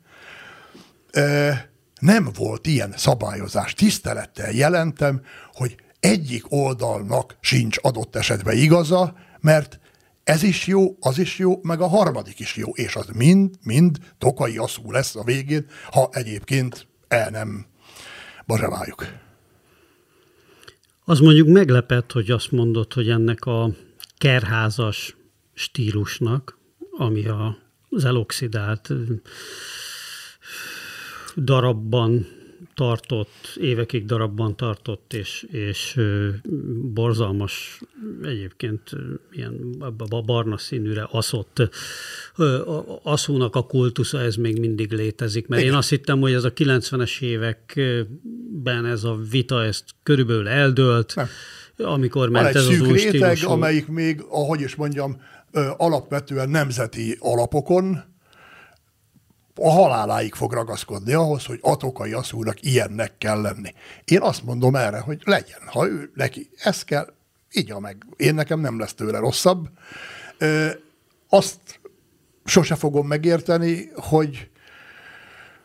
E, nem volt ilyen szabályozás. Tisztelettel jelentem, hogy egyik oldalnak sincs adott esetben igaza, mert ez is jó, az is jó, meg a harmadik is jó, és az mind, mind tokai aszú lesz a végén, ha egyébként el nem bazsaváljuk. Az mondjuk meglepett, hogy azt mondod, hogy ennek a kerházas stílusnak, ami a, az eloxidált darabban tartott, évekig darabban tartott, és, és borzalmas egyébként ilyen barna színűre aszott aszónak a kultusza, ez még mindig létezik. Mert én azt hittem, hogy ez a 90-es években ez a vita, ezt körülbelül eldőlt, Nem. amikor ment Van ez az új réteg, stílusú. amelyik még, ahogy is mondjam, alapvetően nemzeti alapokon a haláláig fog ragaszkodni ahhoz, hogy Atokai Aszúrnak ilyennek kell lenni. Én azt mondom erre, hogy legyen. Ha ő neki ez kell, így meg. Én nekem nem lesz tőle rosszabb. Ö, azt sose fogom megérteni, hogy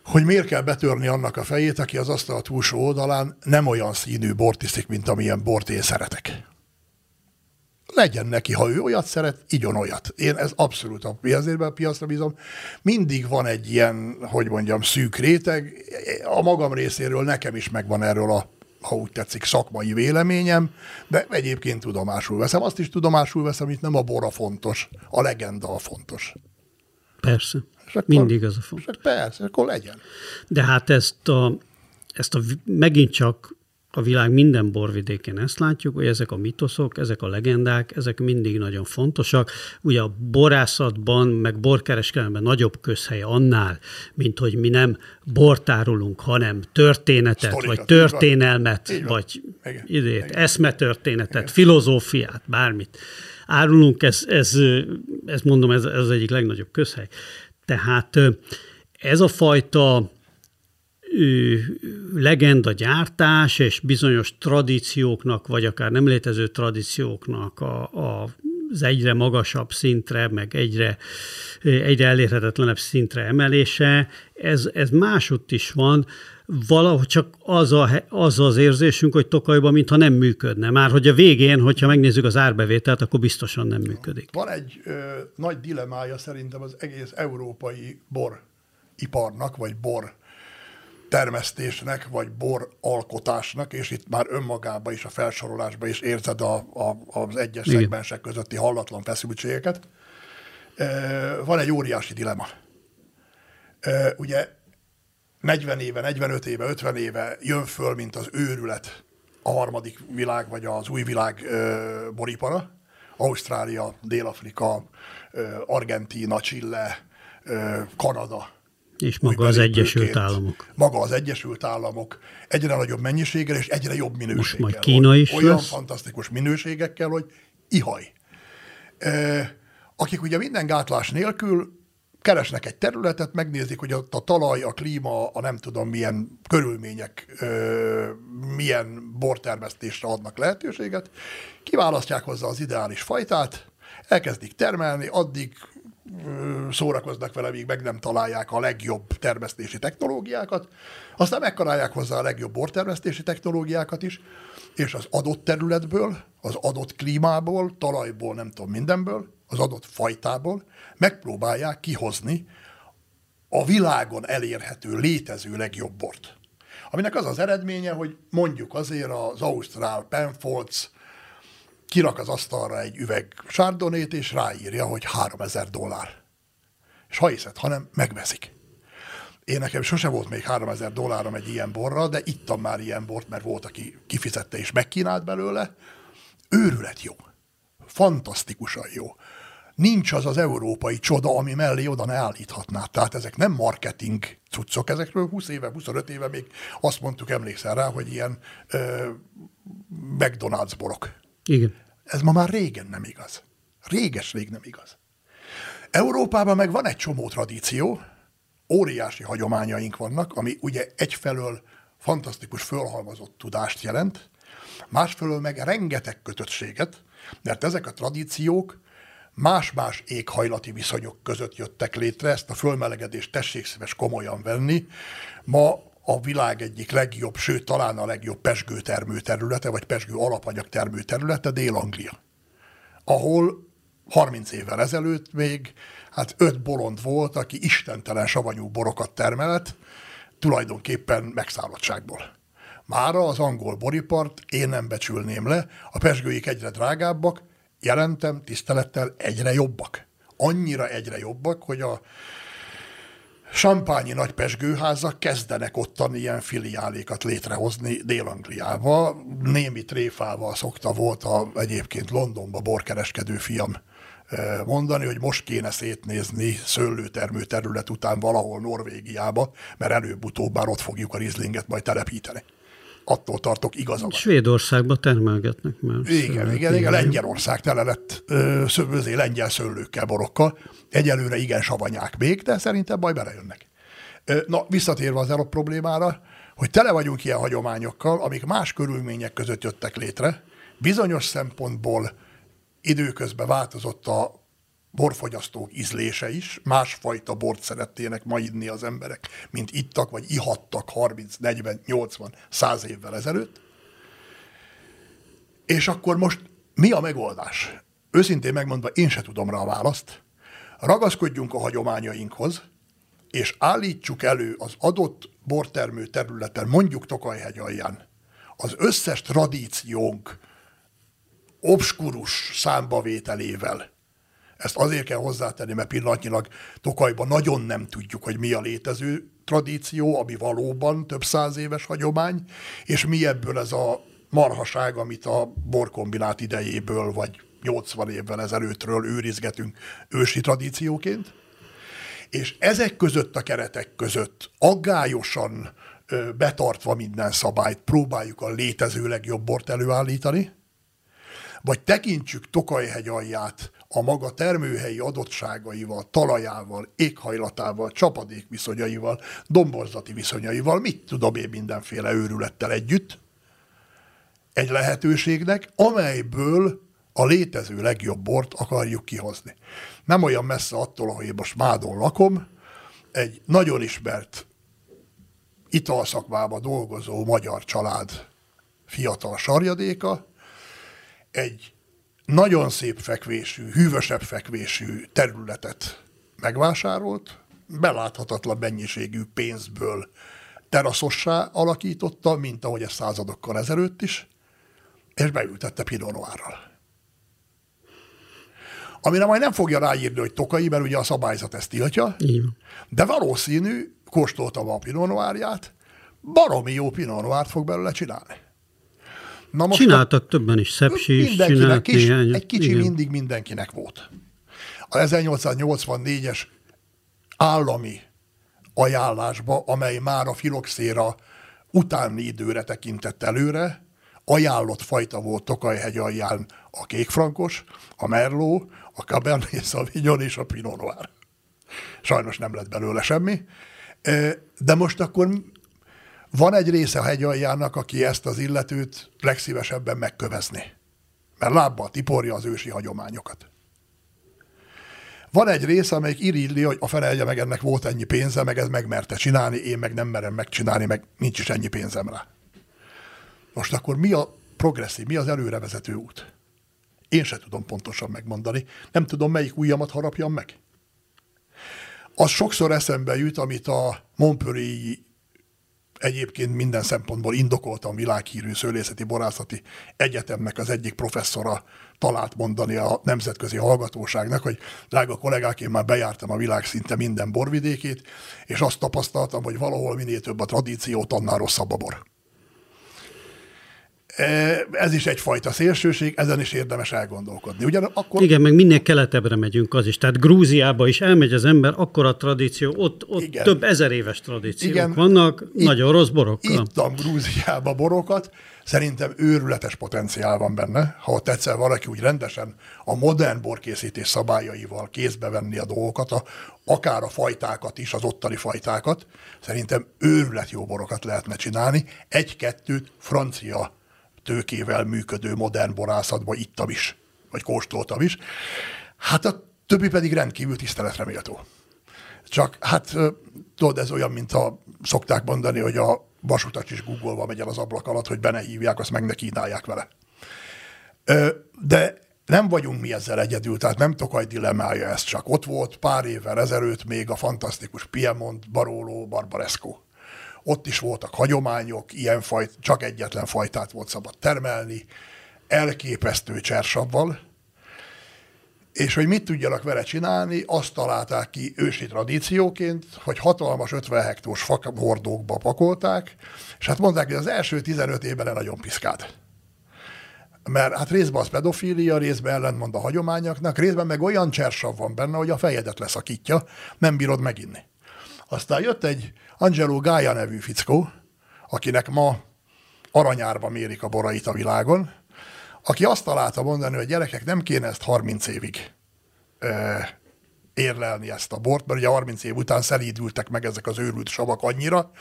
hogy miért kell betörni annak a fejét, aki az asztal túlsó oldalán nem olyan színű bort iszik, mint amilyen bort én szeretek. Legyen neki, ha ő olyat szeret, igyon olyat. Én ez abszolút a piacérben a piacra bízom. Mindig van egy ilyen, hogy mondjam, szűk réteg. A magam részéről nekem is megvan erről a ha úgy tetszik, szakmai véleményem, de egyébként tudomásul veszem. Azt is tudomásul veszem, itt nem a bora fontos, a legenda a fontos. Persze. És akkor, Mindig az a fontos. És persze, akkor legyen. De hát ezt a, ezt a megint csak a világ minden borvidékén ezt látjuk, hogy ezek a mitoszok, ezek a legendák, ezek mindig nagyon fontosak. Ugye a borászatban, meg borkereskedelemben nagyobb közhely annál, mint hogy mi nem bortárulunk, hanem történetet, Sztorikat, vagy történelmet, így van. vagy igen, idét, igen. eszmetörténetet, igen. filozófiát, bármit árulunk, ez, ez, ez mondom, ez, ez az egyik legnagyobb közhely. Tehát ez a fajta legenda gyártás és bizonyos tradícióknak, vagy akár nem létező tradícióknak a, a az egyre magasabb szintre, meg egyre, egyre elérhetetlenebb szintre emelése, ez, ez másutt is van, valahogy csak az, a, az az érzésünk, hogy Tokajban mintha nem működne. Már hogy a végén, hogyha megnézzük az árbevételt, akkor biztosan nem működik. Van egy ö, nagy dilemája szerintem az egész európai boriparnak, vagy bor termesztésnek, vagy bor alkotásnak, és itt már önmagában is a felsorolásban is érzed a, a, az egyes Igen. szegmensek közötti hallatlan feszültségeket. Van egy óriási dilema. Ugye 40 éve, 45 éve, 50 éve jön föl, mint az őrület a harmadik világ, vagy az új világ boripara. Ausztrália, Dél-Afrika, Argentína, Chile, Kanada, és maga az Egyesült Államok. Maga az Egyesült Államok egyre nagyobb mennyiséggel és egyre jobb minőséggel. Most majd Kína is Olyan lesz. fantasztikus minőségekkel, hogy ihaj. Akik ugye minden gátlás nélkül keresnek egy területet, megnézik, hogy ott a talaj, a klíma, a nem tudom milyen körülmények, ö, milyen bortermesztésre adnak lehetőséget, kiválasztják hozzá az ideális fajtát, elkezdik termelni, addig szórakoznak vele, míg meg nem találják a legjobb termesztési technológiákat, aztán megtalálják hozzá a legjobb bortermesztési technológiákat is, és az adott területből, az adott klímából, talajból, nem tudom, mindenből, az adott fajtából megpróbálják kihozni a világon elérhető, létező legjobb bort. Aminek az az eredménye, hogy mondjuk azért az Ausztrál Penfolds kirak az asztalra egy üveg sárdonét, és ráírja, hogy 3000 dollár. És ha hiszed, hanem megveszik. Én nekem sose volt még 3000 dollárom egy ilyen borra, de ittam már ilyen bort, mert volt, aki kifizette és megkínált belőle. Őrület jó. Fantasztikusan jó. Nincs az az európai csoda, ami mellé oda ne állíthatná. Tehát ezek nem marketing cuccok, ezekről 20 éve, 25 éve még azt mondtuk, emlékszel rá, hogy ilyen ö, McDonald's borok. Igen. Ez ma már régen nem igaz. Réges rég nem igaz. Európában meg van egy csomó tradíció, óriási hagyományaink vannak, ami ugye egyfelől fantasztikus fölhalmozott tudást jelent, másfelől meg rengeteg kötöttséget, mert ezek a tradíciók más-más éghajlati viszonyok között jöttek létre, ezt a fölmelegedést tessék szíves komolyan venni. Ma a világ egyik legjobb, sőt talán a legjobb pesgőtermő területe, vagy pesgő alapanyag termő területe Dél-Anglia, ahol 30 évvel ezelőtt még hát öt bolond volt, aki istentelen savanyú borokat termelt, tulajdonképpen megszállottságból. Mára az angol boripart én nem becsülném le, a pesgőik egyre drágábbak, jelentem tisztelettel egyre jobbak. Annyira egyre jobbak, hogy a Sampányi nagypesgőházak kezdenek ottan ilyen filiálékat létrehozni Dél-Angliába. Némi tréfával szokta volt a, egyébként Londonba borkereskedő fiam mondani, hogy most kéne szétnézni szőlőtermő terület után valahol Norvégiába, mert előbb-utóbb már ott fogjuk a rizlinget majd telepíteni attól tartok igaza Svédországba termelgetnek már. Igen, igen, igen, Lengyelország tele lett ö, lengyel szőlőkkel, borokkal. Egyelőre igen savanyák még, de szerintem majd belejönnek. Na, visszatérve az erop problémára, hogy tele vagyunk ilyen hagyományokkal, amik más körülmények között jöttek létre, bizonyos szempontból időközben változott a borfogyasztók ízlése is, másfajta bort szeretnének ma inni az emberek, mint ittak, vagy ihattak 30, 40, 80, 100 évvel ezelőtt. És akkor most mi a megoldás? Őszintén megmondva, én se tudom rá a választ. Ragaszkodjunk a hagyományainkhoz, és állítsuk elő az adott bortermő területen, mondjuk Tokajhegy alján, az összes tradíciónk obskurus számbavételével. Ezt azért kell hozzátenni, mert pillanatnyilag Tokajban nagyon nem tudjuk, hogy mi a létező tradíció, ami valóban több száz éves hagyomány, és mi ebből ez a marhaság, amit a borkombinát idejéből, vagy 80 évvel ezelőttről őrizgetünk ősi tradícióként. És ezek között a keretek között aggályosan betartva minden szabályt próbáljuk a létező legjobb bort előállítani, vagy tekintsük Tokajhegy alját a maga termőhelyi adottságaival, talajával, éghajlatával, csapadékviszonyaival, domborzati viszonyaival, mit tudom én mindenféle őrülettel együtt, egy lehetőségnek, amelyből a létező legjobb bort akarjuk kihozni. Nem olyan messze attól, ahogy én most Mádon lakom, egy nagyon ismert italszakmában dolgozó magyar család fiatal sarjadéka, egy nagyon szép fekvésű, hűvösebb fekvésű területet megvásárolt, beláthatatlan mennyiségű pénzből teraszossá alakította, mint ahogy ez századokkal ezelőtt is, és beültette Pinot Noirral. Amire majd nem fogja ráírni, hogy tokai, mert ugye a szabályzat ezt tiltja, Igen. de valószínű, kóstoltam a Pinot Noirját, baromi jó Pinot Noirt fog belőle csinálni. Na most Csináltak a, többen is, Szepsi is csinált kis, néhány. Egy kicsi igen. mindig mindenkinek volt. A 1884-es állami ajánlásba, amely már a filoxéra utáni időre tekintett előre, ajánlott fajta volt Tokajhegy alján a kékfrankos, a merló, a Cabernet Sauvignon és a Pinot Noir. Sajnos nem lett belőle semmi. De most akkor van egy része a hegyaljának, aki ezt az illetőt legszívesebben megkövezni. Mert lábbal tiporja az ősi hagyományokat. Van egy része, amelyik irilli, hogy a felelje meg ennek volt ennyi pénze, meg ez megmerte csinálni, én meg nem merem megcsinálni, meg nincs is ennyi pénzem rá. Most akkor mi a progresszív, mi az előrevezető út? Én se tudom pontosan megmondani. Nem tudom, melyik ujjamat harapjam meg. Az sokszor eszembe jut, amit a Montpellier egyébként minden szempontból indokoltan világhírű szőlészeti borászati egyetemnek az egyik professzora talált mondani a nemzetközi hallgatóságnak, hogy drága kollégák, én már bejártam a világ szinte minden borvidékét, és azt tapasztaltam, hogy valahol minél több a tradíciót, annál rosszabb a bor. Ez is egyfajta szélsőség, ezen is érdemes elgondolkodni. Ugyan akkor... Igen, meg minél keletebbre megyünk az is. Tehát Grúziába is elmegy az ember, akkor a tradíció, ott, ott Igen. több ezer éves tradíciók Igen. vannak, itt, nagyon rossz borokkal. Ittam Grúziába borokat, szerintem őrületes potenciál van benne, ha ott egyszer valaki úgy rendesen a modern borkészítés szabályaival kézbe venni a dolgokat, a, akár a fajtákat is, az ottani fajtákat, szerintem őrület jó borokat lehetne csinálni. Egy-kettőt francia tőkével működő modern borászatba ittam is, vagy kóstoltam is. Hát a többi pedig rendkívül tiszteletre méltó. Csak hát tudod, ez olyan, mint a szokták mondani, hogy a vasutas is googolva megy el az ablak alatt, hogy be ne hívják, azt meg ne kínálják vele. De nem vagyunk mi ezzel egyedül, tehát nem Tokaj dilemmája ez csak. Ott volt pár évvel ezelőtt még a fantasztikus Piemont, Barolo, Barbaresco ott is voltak hagyományok, ilyen fajt, csak egyetlen fajtát volt szabad termelni, elképesztő csersabval, és hogy mit tudjanak vele csinálni, azt találták ki ősi tradícióként, hogy hatalmas 50 hektós fakabordókba pakolták, és hát mondták, hogy az első 15 évben nagyon piszkált. Mert hát részben az pedofília, részben ellentmond a hagyományoknak, részben meg olyan csersav van benne, hogy a fejedet leszakítja, nem bírod meginni. Aztán jött egy Angelo Gaia nevű fickó, akinek ma aranyárba mérik a borait a világon, aki azt találta mondani, hogy gyerekek, nem kéne ezt 30 évig érlelni ezt a bort, mert ugye 30 év után szelídültek meg ezek az őrült savak annyira,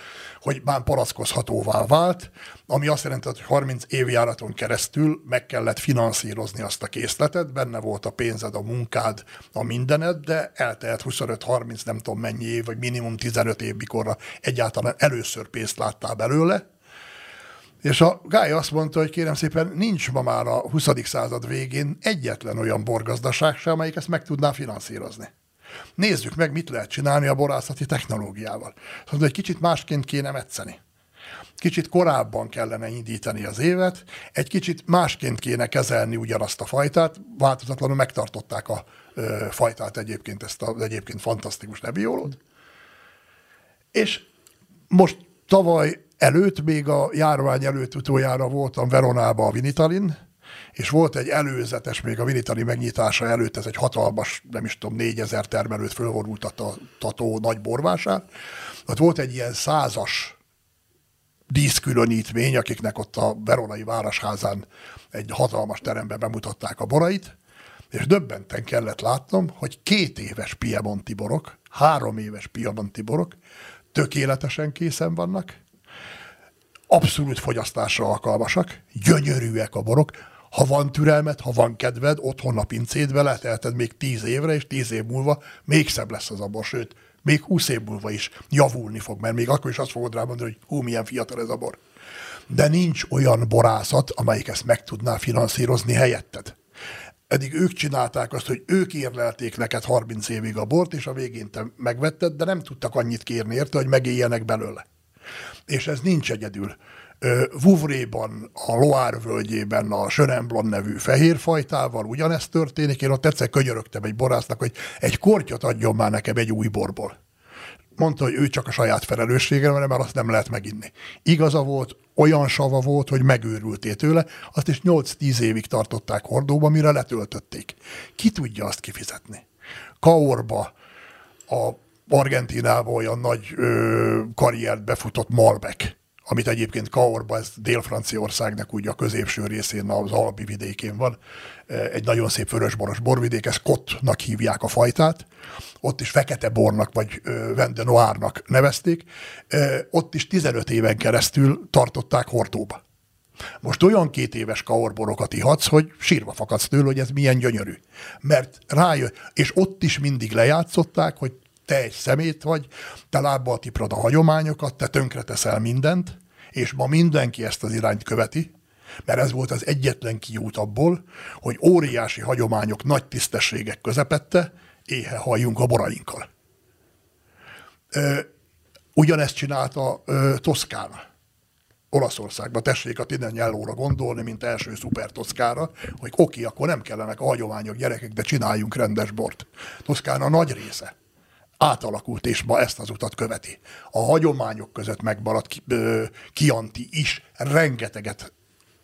hogy már palackozhatóvá vált, ami azt jelenti, hogy 30 évjáraton keresztül meg kellett finanszírozni azt a készletet, benne volt a pénzed, a munkád, a mindened, de eltelt 25-30, nem tudom mennyi év, vagy minimum 15 év, mikorra egyáltalán először pénzt láttál belőle, és a Gály azt mondta, hogy kérem szépen, nincs ma már a 20. század végén egyetlen olyan borgazdaság sem, amelyik ezt meg tudná finanszírozni. Nézzük meg, mit lehet csinálni a borászati technológiával. Szóval egy kicsit másként kéne metszeni. Kicsit korábban kellene indítani az évet, egy kicsit másként kéne kezelni ugyanazt a fajtát, változatlanul megtartották a ö, fajtát egyébként, ezt az egyébként fantasztikus nebiólót. És most tavaly előtt, még a járvány előtt utoljára voltam Veronába a Vinitalin, és volt egy előzetes, még a Vinitali megnyitása előtt, ez egy hatalmas, nem is tudom, négyezer termelőt fölvorultató nagy borvásár. Ott volt egy ilyen százas díszkülönítmény, akiknek ott a Veronai Városházán egy hatalmas teremben bemutatták a borait, és döbbenten kellett látnom, hogy két éves Piemonti borok, három éves Piemonti borok tökéletesen készen vannak, abszolút fogyasztásra alkalmasak, gyönyörűek a borok, ha van türelmet, ha van kedved, otthon a pincédbe leteheted még tíz évre, és tíz év múlva még szebb lesz az a bor, sőt, még húsz év múlva is javulni fog, mert még akkor is azt fogod rá mondani, hogy hú, milyen fiatal ez a bor. De nincs olyan borászat, amelyik ezt meg tudná finanszírozni helyetted. Eddig ők csinálták azt, hogy ők érlelték neked 30 évig a bort, és a végén te megvetted, de nem tudtak annyit kérni érte, hogy megéljenek belőle. És ez nincs egyedül. Vouvréban, a Loire völgyében a Söremblon nevű fehérfajtával ugyanezt történik. Én ott egyszer könyörögtem egy borásznak, hogy egy kortyot adjon már nekem egy új borból. Mondta, hogy ő csak a saját felelőssége, mert azt nem lehet meginni. Igaza volt, olyan sava volt, hogy megőrültél tőle, azt is 8-10 évig tartották hordóba, mire letöltötték. Ki tudja azt kifizetni? Kaorba, a Argentinában olyan nagy ö, karriert befutott Malbec, amit egyébként Kaorba, ez Dél-Franciaországnak úgy a középső részén, az Albi vidékén van, egy nagyon szép vörösboros borvidék, ezt Kottnak hívják a fajtát, ott is fekete bornak, vagy Vende Noárnak nevezték, ott is 15 éven keresztül tartották hordóba. Most olyan két éves kaorborokat ihatsz, hogy sírva fakadsz tőle, hogy ez milyen gyönyörű. Mert rájön, és ott is mindig lejátszották, hogy te egy szemét vagy, te lábbal tiprod a hagyományokat, te tönkreteszel mindent, és ma mindenki ezt az irányt követi, mert ez volt az egyetlen kiút abból, hogy óriási hagyományok nagy tisztességek közepette éhe halljunk a borainkkal. Ö, ugyanezt csinálta ö, Toszkána. Olaszországban tessék a Tinen gondolni, mint első szuper Toszkára, hogy oké, akkor nem kellenek a hagyományok gyerekek, de csináljunk rendes bort. Toszkána nagy része átalakult, és ma ezt az utat követi. A hagyományok között megmaradt Kianti is rengeteget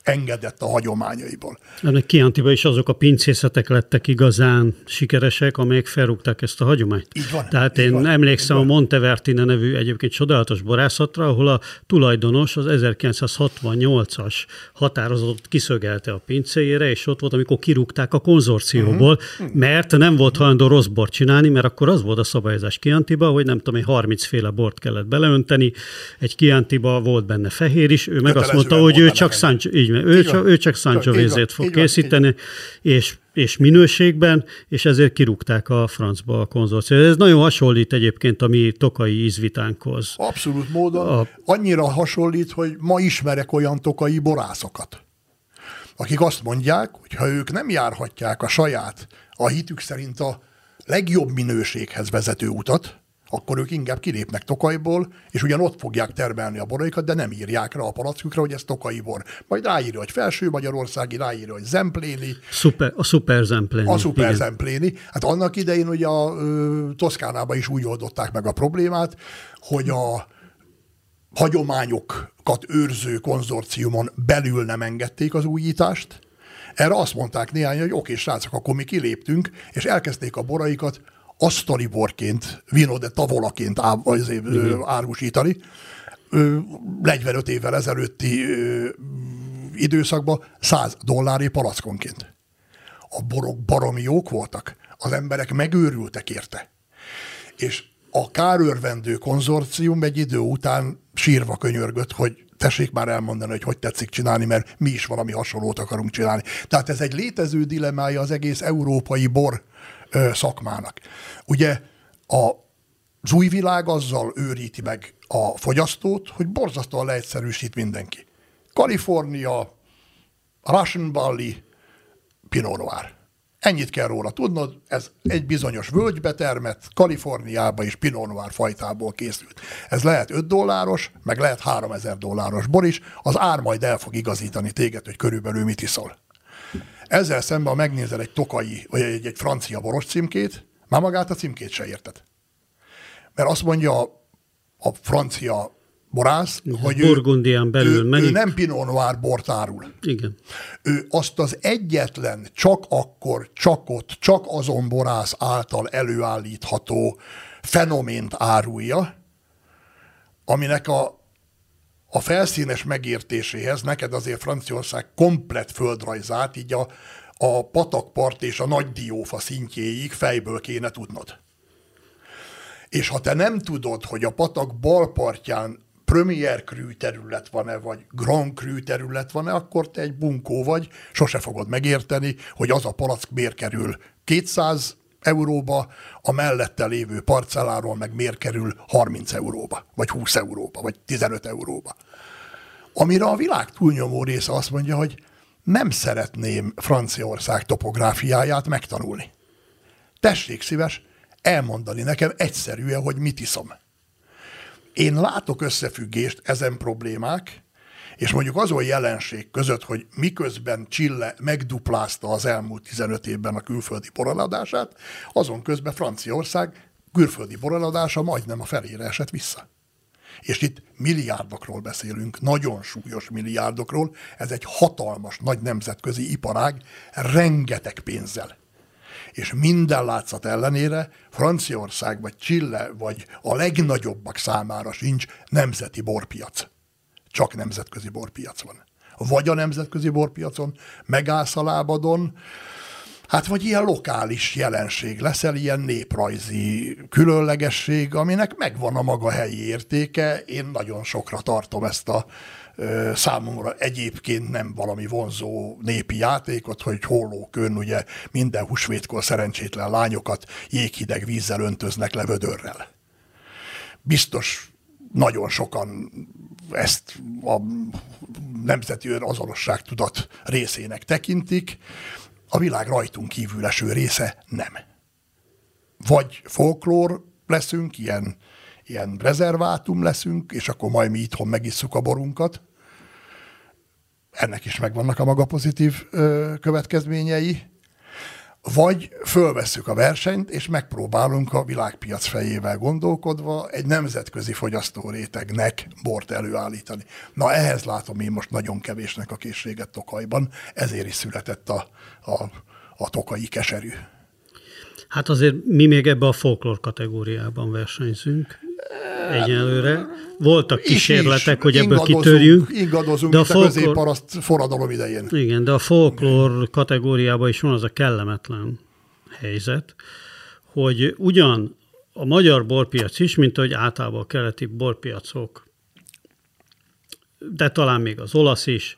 engedett a hagyományaiból. Ennek Kiantiba is azok a pincészetek lettek igazán sikeresek, amelyek felrúgták ezt a hagyományt. Így van. Tehát így én van, emlékszem a Montevertine nevű egyébként csodálatos borászatra, ahol a tulajdonos az 1968-as határozatot kiszögelte a pincéjére, és ott volt, amikor kirúgták a konzorcióból, uh-huh. mert nem volt hajlandó rossz bort csinálni, mert akkor az volt a szabályozás Kiantiba, hogy nem tudom, egy 30 féle bort kellett beleönteni, egy Kiantiba volt benne fehér is, ő meg azt mondta, hogy ő csak Sancho, így van, ő, csak, ő csak Sancho vízét fog készíteni, és és minőségben, és ezért kirúgták a francba a konzorciát. Ez nagyon hasonlít egyébként a mi tokai ízvitánkhoz. Abszolút módon. A... Annyira hasonlít, hogy ma ismerek olyan tokai borászokat, akik azt mondják, hogy ha ők nem járhatják a saját, a hitük szerint a legjobb minőséghez vezető utat, akkor ők inkább kilépnek Tokajból, és ugyan ott fogják termelni a boraikat, de nem írják rá a palackukra, hogy ez Tokai bor. Majd ráírja, hogy felső Magyarországi, ráírja, hogy Zempléni. Super, a szuper Zempléni. A szuper igen. Zempléni. Hát annak idején ugye a ö, Toszkánában is úgy oldották meg a problémát, hogy a hagyományokat őrző konzorciumon belül nem engedték az újítást, erre azt mondták néhány, hogy oké, srácok, akkor mi kiléptünk, és elkezdték a boraikat asztali borként, vino de tavolaként árusítani. 45 évvel ezelőtti időszakban 100 dollári palackonként. A borok baromi jók voltak. az emberek megőrültek érte. És a kárőrvendő konzorcium egy idő után sírva könyörgött, hogy tessék már elmondani, hogy hogy tetszik csinálni, mert mi is valami hasonlót akarunk csinálni. Tehát ez egy létező dilemája az egész európai bor szakmának. Ugye a, az új világ azzal őríti meg a fogyasztót, hogy borzasztóan leegyszerűsít mindenki. Kalifornia, Russian Valley, Pinot Noir. Ennyit kell róla tudnod, ez egy bizonyos völgybe termett, Kaliforniába és Pinot Noir fajtából készült. Ez lehet 5 dolláros, meg lehet 3000 dolláros bor is, az ár majd el fog igazítani téged, hogy körülbelül mit iszol. Ezzel szemben, ha megnézel egy tokai, vagy egy, egy francia boros címkét, már magát a címkét se érted. Mert azt mondja a, a francia borász, Igen, hogy Burgundián belül ő, ő nem Pinot Noir bort árul. Igen. Ő azt az egyetlen, csak akkor, csak ott, csak azon borász által előállítható fenomént árulja, aminek a, a felszínes megértéséhez neked azért Franciaország komplet földrajzát, így a, a patakpart és a nagy diófa szintjéig fejből kéne tudnod. És ha te nem tudod, hogy a patak bal partján Premier Cru terület van-e, vagy Grand Cru terület van-e, akkor te egy bunkó vagy, sose fogod megérteni, hogy az a palack miért kerül 200 euróba, a mellette lévő parcelláról meg miért kerül 30 euróba, vagy 20 euróba, vagy 15 euróba. Amire a világ túlnyomó része azt mondja, hogy nem szeretném Franciaország topográfiáját megtanulni. Tessék szíves elmondani nekem egyszerűen, hogy mit iszom. Én látok összefüggést ezen problémák, és mondjuk azon jelenség között, hogy miközben Csille megduplázta az elmúlt 15 évben a külföldi boraladását, azon közben Franciaország külföldi boraladása majdnem a felére esett vissza. És itt milliárdokról beszélünk, nagyon súlyos milliárdokról, ez egy hatalmas, nagy nemzetközi iparág, rengeteg pénzzel. És minden látszat ellenére Franciaország, vagy Chile, vagy a legnagyobbak számára sincs nemzeti borpiac. Csak nemzetközi borpiac van. Vagy a nemzetközi borpiacon megállsz a lábadon, Hát vagy ilyen lokális jelenség leszel, ilyen néprajzi különlegesség, aminek megvan a maga helyi értéke. Én nagyon sokra tartom ezt a ö, számomra egyébként nem valami vonzó népi játékot, hogy hollókön ugye minden húsvétkor szerencsétlen lányokat jéghideg vízzel öntöznek le vödörrel. Biztos nagyon sokan ezt a nemzeti azonosság tudat részének tekintik, a világ rajtunk kívül eső része nem. Vagy folklór leszünk, ilyen, ilyen rezervátum leszünk, és akkor majd mi itthon megisszuk a borunkat. Ennek is megvannak a maga pozitív ö, következményei. Vagy fölvesszük a versenyt, és megpróbálunk a világpiac fejével gondolkodva egy nemzetközi fogyasztórétegnek bort előállítani. Na ehhez látom én most nagyon kevésnek a készséget Tokajban, ezért is született a, a, a tokai keserű. Hát azért mi még ebbe a folklór kategóriában versenyzünk egyelőre. Voltak kísérletek, is, hogy ebből kitörjünk. Ingadozunk, de a, folklór... a középparaszt forradalom idején. Igen, de a folklór kategóriában is van az a kellemetlen helyzet, hogy ugyan a magyar borpiac is, mint ahogy általában a keleti borpiacok, de talán még az olasz is,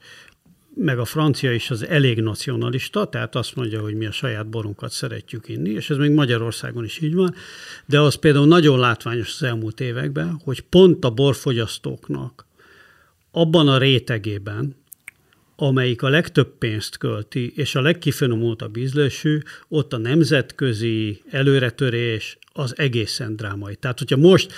meg a francia is az elég nacionalista, tehát azt mondja, hogy mi a saját borunkat szeretjük inni, és ez még Magyarországon is így van, de az például nagyon látványos az elmúlt években, hogy pont a borfogyasztóknak abban a rétegében, amelyik a legtöbb pénzt költi, és a legkifinomultabb ízlésű, ott a nemzetközi előretörés az egészen drámai. Tehát, hogyha most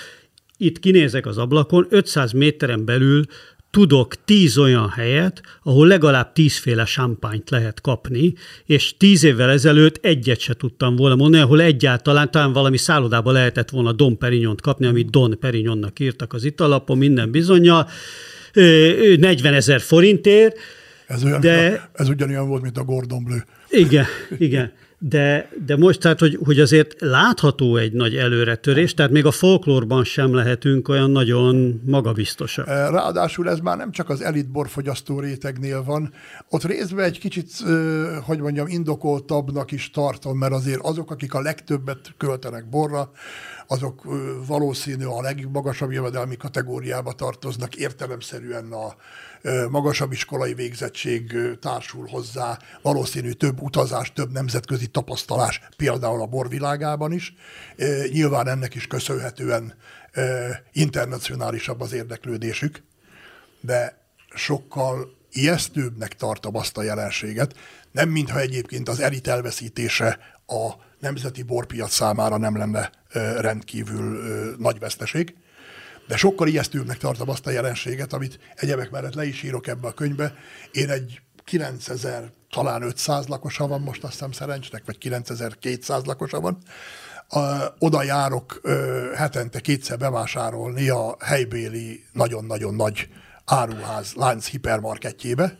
itt kinézek az ablakon, 500 méteren belül tudok tíz olyan helyet, ahol legalább tízféle champányt lehet kapni, és tíz évvel ezelőtt egyet se tudtam volna mondani, ahol egyáltalán talán valami szállodában lehetett volna Don Perignont kapni, amit Don Perignonnak írtak az italapon, minden bizonyal, 40 ezer forintért. Ez, olyan, de... ez ugyanolyan volt, mint a Gordon Bleu. Igen, igen. De, de most tehát, hogy, hogy azért látható egy nagy előretörés, tehát még a folklórban sem lehetünk olyan nagyon magabiztosak. Ráadásul ez már nem csak az elit borfogyasztó rétegnél van, ott részben egy kicsit, hogy mondjam, indokoltabbnak is tartom, mert azért azok, akik a legtöbbet költenek borra, azok valószínű a legmagasabb jövedelmi kategóriába tartoznak, értelemszerűen a magasabb iskolai végzettség társul hozzá, valószínű több utazás, több nemzetközi tapasztalás, például a borvilágában is. Nyilván ennek is köszönhetően internacionálisabb az érdeklődésük, de sokkal ijesztőbbnek tartom azt a jelenséget, nem mintha egyébként az elit elveszítése a nemzeti borpiac számára nem lenne rendkívül nagy veszteség, de sokkal ijesztőbbnek tartom azt a jelenséget, amit egyebek mellett le is írok ebbe a könyvbe. Én egy 9000, talán 500 lakosa van most, azt hiszem szerencsnek, vagy 9200 lakosa van. A, oda járok ö, hetente kétszer bevásárolni a helybéli nagyon-nagyon nagy áruház lánc hipermarketjébe,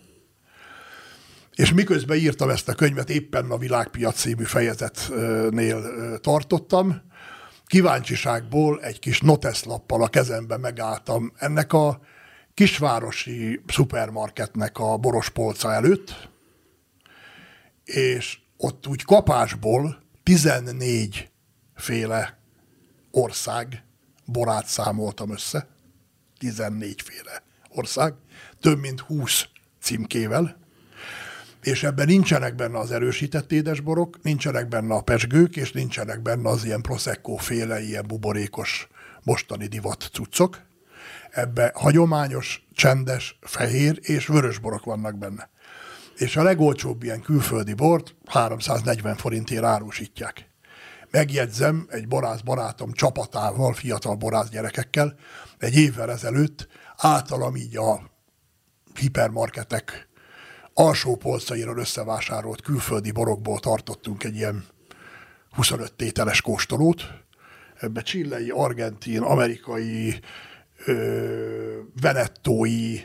és miközben írtam ezt a könyvet, éppen a Világpiac című fejezetnél tartottam, kíváncsiságból egy kis noteszlappal a kezembe megálltam ennek a kisvárosi szupermarketnek a boros polca előtt, és ott úgy kapásból 14 féle ország borát számoltam össze, 14 féle ország, több mint 20 címkével, és ebben nincsenek benne az erősített édesborok, nincsenek benne a pesgők, és nincsenek benne az ilyen prosecco féle, ilyen buborékos mostani divat cuccok. Ebbe hagyományos, csendes, fehér és vörös borok vannak benne. És a legolcsóbb ilyen külföldi bort 340 forintért árusítják. Megjegyzem, egy borász barátom csapatával, fiatal borász gyerekekkel, egy évvel ezelőtt általam így a hipermarketek alsó polcairól összevásárolt külföldi borokból tartottunk egy ilyen 25 tételes kóstolót. Ebbe csillei, argentin, amerikai, ö, venettói,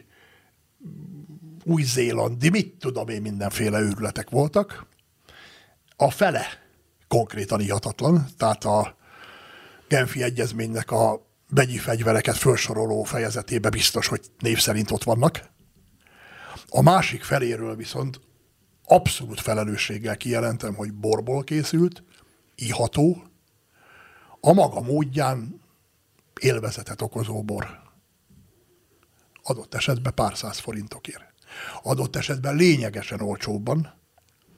új-zélandi, mit tudom én, mindenféle őrületek voltak. A fele konkrétan ihatatlan, tehát a Genfi Egyezménynek a begyi fegyvereket felsoroló fejezetébe biztos, hogy név szerint ott vannak. A másik feléről viszont abszolút felelősséggel kijelentem, hogy borból készült, iható, a maga módján élvezetet okozó bor. Adott esetben pár száz forintokért. Adott esetben lényegesen olcsóbban,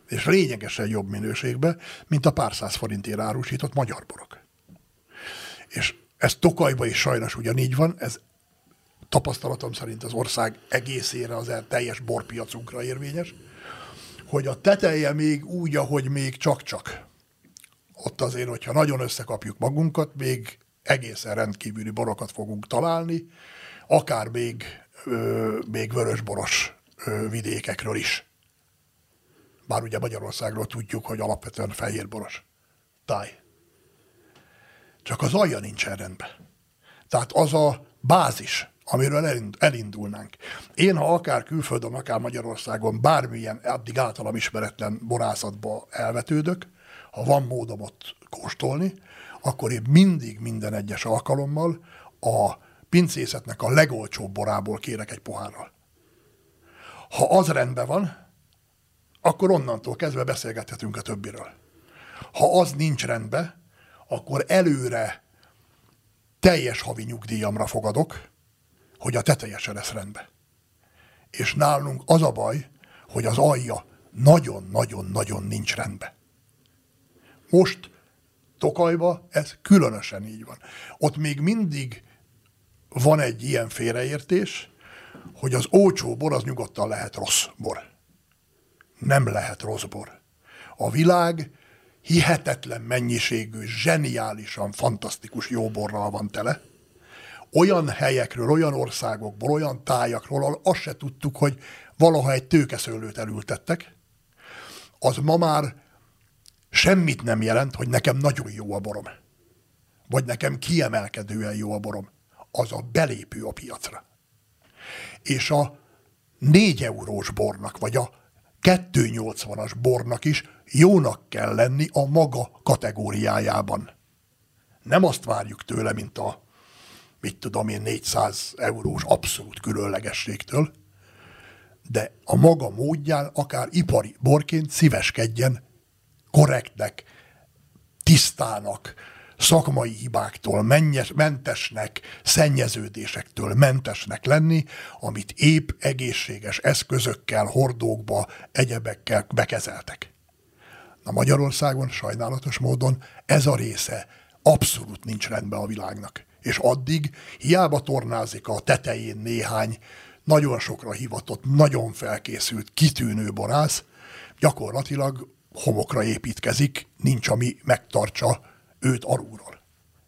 és lényegesen jobb minőségben, mint a pár száz forintért árusított magyar borok. És ez Tokajban is sajnos ugyanígy van, ez tapasztalatom szerint az ország egészére, az teljes borpiacunkra érvényes, hogy a teteje még úgy, ahogy még csak-csak. Ott azért, hogyha nagyon összekapjuk magunkat, még egészen rendkívüli borokat fogunk találni, akár még, ö, még vörösboros ö, vidékekről is. Bár ugye Magyarországról tudjuk, hogy alapvetően fehérboros táj. Csak az alja nincsen rendben. Tehát az a bázis, amiről elindulnánk. Én, ha akár külföldön, akár Magyarországon bármilyen addig általam ismeretlen borászatba elvetődök, ha van módom ott kóstolni, akkor én mindig minden egyes alkalommal a pincészetnek a legolcsóbb borából kérek egy pohárral. Ha az rendben van, akkor onnantól kezdve beszélgethetünk a többiről. Ha az nincs rendben, akkor előre teljes havi nyugdíjamra fogadok, hogy a teteje se lesz rendben. És nálunk az a baj, hogy az alja nagyon-nagyon-nagyon nincs rendben. Most Tokajba ez különösen így van. Ott még mindig van egy ilyen félreértés, hogy az olcsó bor az nyugodtan lehet rossz bor. Nem lehet rossz bor. A világ hihetetlen mennyiségű, zseniálisan, fantasztikus jó borral van tele, olyan helyekről, olyan országokból, olyan tájakról, azt se tudtuk, hogy valaha egy tőkeszőlőt elültettek, az ma már semmit nem jelent, hogy nekem nagyon jó a borom. Vagy nekem kiemelkedően jó a borom. Az a belépő a piacra. És a négy eurós bornak, vagy a 280-as bornak is jónak kell lenni a maga kategóriájában. Nem azt várjuk tőle, mint a, mit tudom én, 400 eurós abszolút különlegességtől, de a maga módján, akár ipari borként szíveskedjen korrektnek, tisztának, szakmai hibáktól mennyes, mentesnek, szennyeződésektől mentesnek lenni, amit épp egészséges eszközökkel, hordókba, egyebekkel bekezeltek. Na Magyarországon sajnálatos módon ez a része abszolút nincs rendben a világnak. És addig hiába tornázik a tetején néhány nagyon sokra hivatott, nagyon felkészült, kitűnő borász, gyakorlatilag homokra építkezik, nincs, ami megtartsa őt alulról.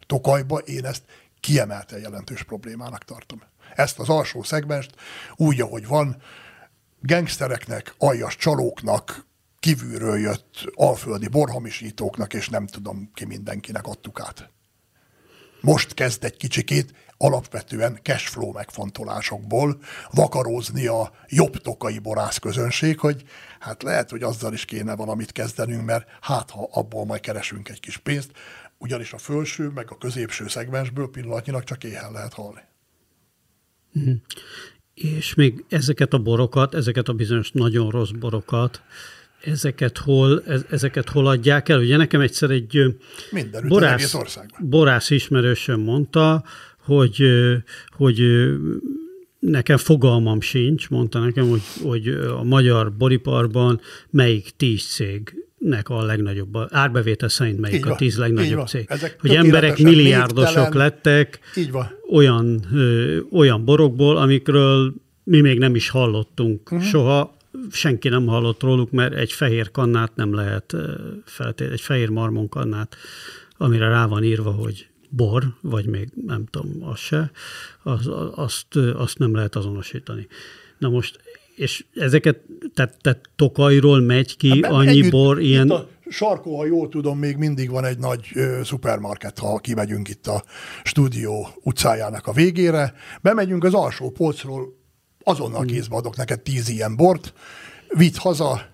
Tokajba én ezt kiemelten jelentős problémának tartom. Ezt az alsó szegmest úgy, ahogy van, gengsztereknek, aljas csalóknak, kívülről jött alföldi borhamisítóknak, és nem tudom ki mindenkinek adtuk át. Most kezd egy kicsikét alapvetően cashflow megfontolásokból vakarózni a jobb tokai borász közönség, hogy hát lehet, hogy azzal is kéne valamit kezdenünk, mert hát ha abból majd keresünk egy kis pénzt, ugyanis a felső meg a középső szegmensből pillanatnyilag csak éhen lehet halni. Mm. És még ezeket a borokat, ezeket a bizonyos nagyon rossz borokat, ezeket hol, ezeket hol adják el? Ugye nekem egyszer egy Mindenütt, borász, országban. borász ismerősöm mondta, hogy, hogy nekem fogalmam sincs, mondta nekem, hogy, hogy a magyar boriparban melyik tíz cég nek a legnagyobb, árbevétel szerint melyik így a tíz legnagyobb cég. Ezek hogy emberek milliárdosok névtelen, lettek így van. Olyan, ö, olyan borokból, amikről mi még nem is hallottunk uh-huh. soha, senki nem hallott róluk, mert egy fehér kannát nem lehet feltétlenül, egy fehér marmon kannát, amire rá van írva, hogy bor, vagy még nem tudom, az se, az, azt, azt nem lehet azonosítani. Na most és ezeket, tehát, tehát Tokajról megy ki hát, annyi együtt, bor, ilyen... a sarkó, ha jól tudom, még mindig van egy nagy ö, szupermarket, ha kimegyünk itt a stúdió utcájának a végére. Bemegyünk az alsó polcról, azonnal kézbe adok neked tíz ilyen bort, vidd haza,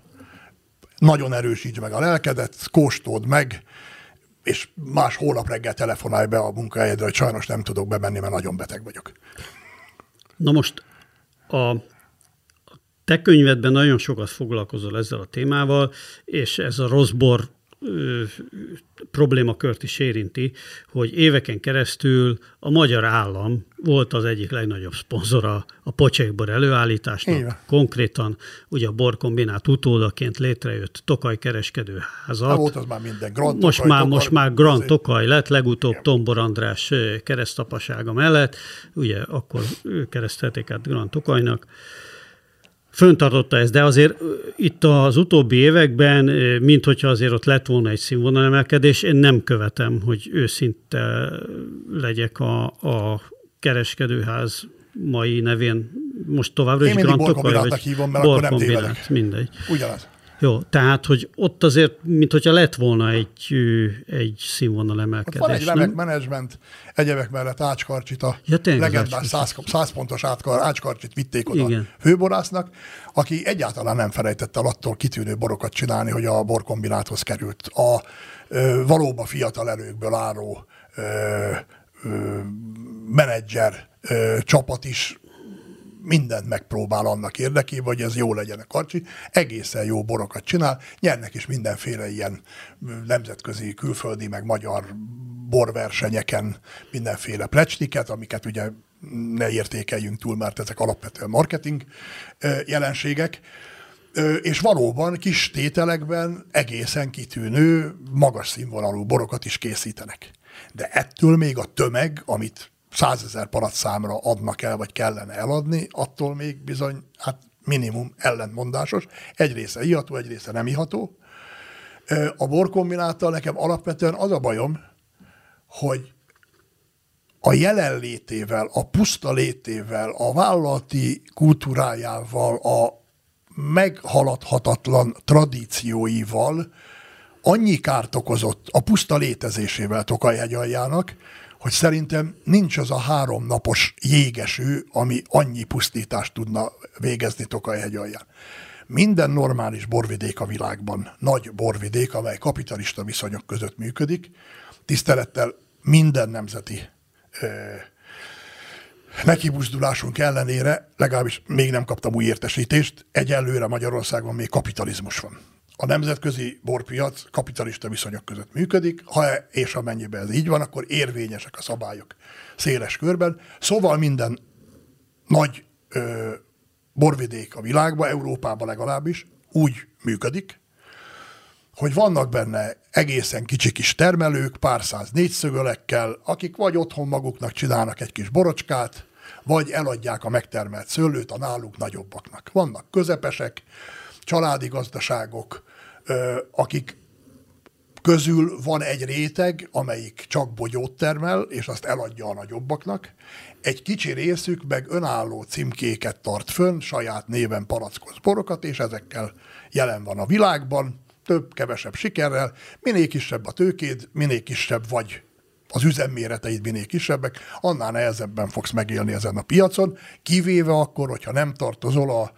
nagyon erősíts meg a lelkedet, kóstold meg, és más hónap reggel telefonálj be a munkahelyedre, hogy sajnos nem tudok bemenni, mert nagyon beteg vagyok. Na most a te könyvedben nagyon sokat foglalkozol ezzel a témával, és ez a rossz bor problémakört is érinti, hogy éveken keresztül a magyar állam volt az egyik legnagyobb szponzora a pocsékbor előállításnak. Igen. Konkrétan ugye a borkombinát utódaként létrejött Tokaj kereskedőházat. Ha volt az már minden. Grand most, Tokaj, már, Tokaj, most már Grand Tokaj lett, legutóbb Igen. Tombor András keresztapasága mellett, ugye akkor keresztelték át Grand Tokajnak föntartotta ezt, de azért itt az utóbbi években, mint hogyha azért ott lett volna egy színvonalemelkedés, én nem követem, hogy őszinte legyek a, a kereskedőház mai nevén, most továbbra is Grand Tokaj, vagy hívom, mert akkor nem tévedek. mindegy. Ugyanaz. Jó, tehát, hogy ott azért, mint hogyha lett volna egy, egy színvonal emelkedés. Ott van egy remek menedzsment, egyebek mellett Ácskarcsit, a ja, legendás 100, 100 pontos átkar, Ácskarcsit vitték oda Igen. főborásznak, aki egyáltalán nem felejtett el attól kitűnő borokat csinálni, hogy a borkombináthoz került. A ö, valóban fiatal erőkből álló ö, ö, menedzser ö, csapat is mindent megpróbál annak érdekében, hogy ez jó legyen a karcsi. Egészen jó borokat csinál, nyernek is mindenféle ilyen nemzetközi, külföldi, meg magyar borversenyeken mindenféle plecsniket, amiket ugye ne értékeljünk túl, mert ezek alapvetően marketing jelenségek, és valóban kis tételekben egészen kitűnő, magas színvonalú borokat is készítenek. De ettől még a tömeg, amit százezer paratszámra adnak el, vagy kellene eladni, attól még bizony, hát minimum ellentmondásos. Egy része iható, egy része nem iható. A borkombináttal nekem alapvetően az a bajom, hogy a jelenlétével, a puszta létével, a vállalati kultúrájával, a meghaladhatatlan tradícióival annyi kárt okozott a puszta létezésével Tokaj aljának, hogy szerintem nincs az a három napos jégeső, ami annyi pusztítást tudna végezni Tokaj alján. Minden normális borvidék a világban, nagy borvidék, amely kapitalista viszonyok között működik, tisztelettel minden nemzeti ö, nekibuzdulásunk ellenére, legalábbis még nem kaptam új értesítést, egyelőre Magyarországon még kapitalizmus van. A nemzetközi borpiac kapitalista viszonyok között működik, ha és amennyiben ez így van, akkor érvényesek a szabályok széles körben. Szóval minden nagy ö, borvidék a világban, Európában legalábbis úgy működik, hogy vannak benne egészen kicsi kis termelők, pár száz négyszögölekkel, akik vagy otthon maguknak csinálnak egy kis borocskát, vagy eladják a megtermelt szőlőt a náluk nagyobbaknak. Vannak közepesek, családi gazdaságok, akik közül van egy réteg, amelyik csak bogyót termel, és azt eladja a nagyobbaknak. Egy kicsi részük meg önálló címkéket tart fönn, saját néven palackoz borokat, és ezekkel jelen van a világban, több-kevesebb sikerrel, minél kisebb a tőkéd, minél kisebb vagy az üzemméreteid minél kisebbek, annál nehezebben fogsz megélni ezen a piacon, kivéve akkor, hogyha nem tartozol a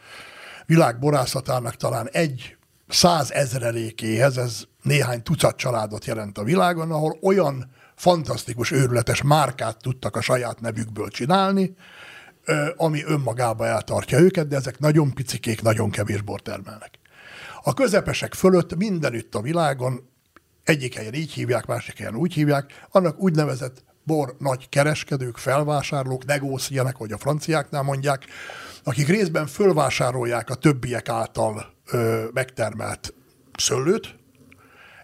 világ borászatának talán egy százezrelékéhez, ez néhány tucat családot jelent a világon, ahol olyan fantasztikus, őrületes márkát tudtak a saját nevükből csinálni, ami önmagába eltartja őket, de ezek nagyon picikék, nagyon kevés bort termelnek. A közepesek fölött mindenütt a világon, egyik helyen így hívják, másik helyen úgy hívják, annak úgynevezett bor nagy kereskedők, felvásárlók, negóciának, hogy a franciáknál mondják, akik részben fölvásárolják a többiek által ö, megtermelt szőlőt,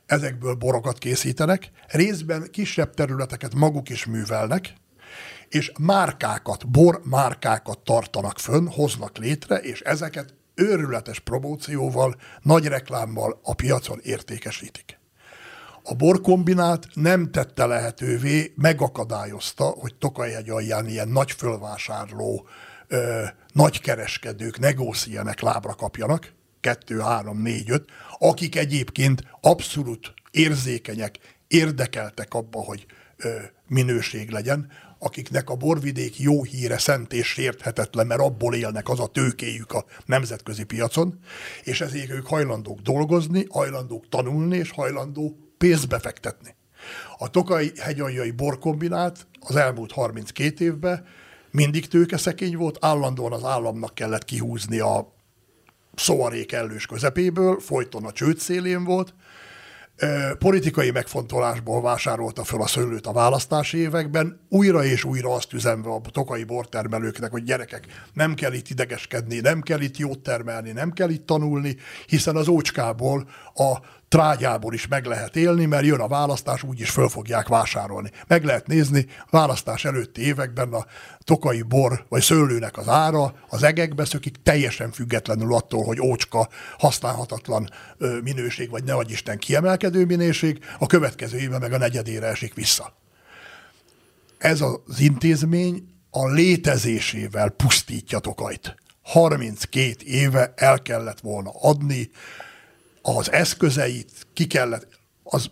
ezekből borokat készítenek, részben kisebb területeket maguk is művelnek, és márkákat, bor márkákat tartanak fönn, hoznak létre, és ezeket őrületes promócióval, nagy reklámmal a piacon értékesítik. A borkombinát nem tette lehetővé, megakadályozta, hogy Tokajhegy alján ilyen nagy fölvásárló, ö, nagy kereskedők, negóciánek lábra kapjanak, kettő, három, négy, öt, akik egyébként abszolút érzékenyek, érdekeltek abba, hogy ö, minőség legyen, akiknek a borvidék jó híre szent és sérthetetlen, mert abból élnek az a tőkéjük a nemzetközi piacon, és ezért ők hajlandók dolgozni, hajlandók tanulni, és hajlandó pénzt befektetni. A Tokai hegyaljai borkombinát az elmúlt 32 évben mindig tőkeszekény volt, állandóan az államnak kellett kihúzni a szóarék ellős közepéből, folyton a csőd szélén volt, politikai megfontolásból vásárolta fel a szőlőt a választási években, újra és újra azt üzenve a tokai bortermelőknek, hogy gyerekek, nem kell itt idegeskedni, nem kell itt jót termelni, nem kell itt tanulni, hiszen az ócskából a trágyából is meg lehet élni, mert jön a választás, úgyis föl fogják vásárolni. Meg lehet nézni, választás előtti években a tokai bor vagy szőlőnek az ára az egekbe szökik, teljesen függetlenül attól, hogy ócska, használhatatlan minőség, vagy ne vagy Isten kiemelkedő minőség, a következő évben meg a negyedére esik vissza. Ez az intézmény a létezésével pusztítja Tokajt. 32 éve el kellett volna adni, az eszközeit ki kellett, az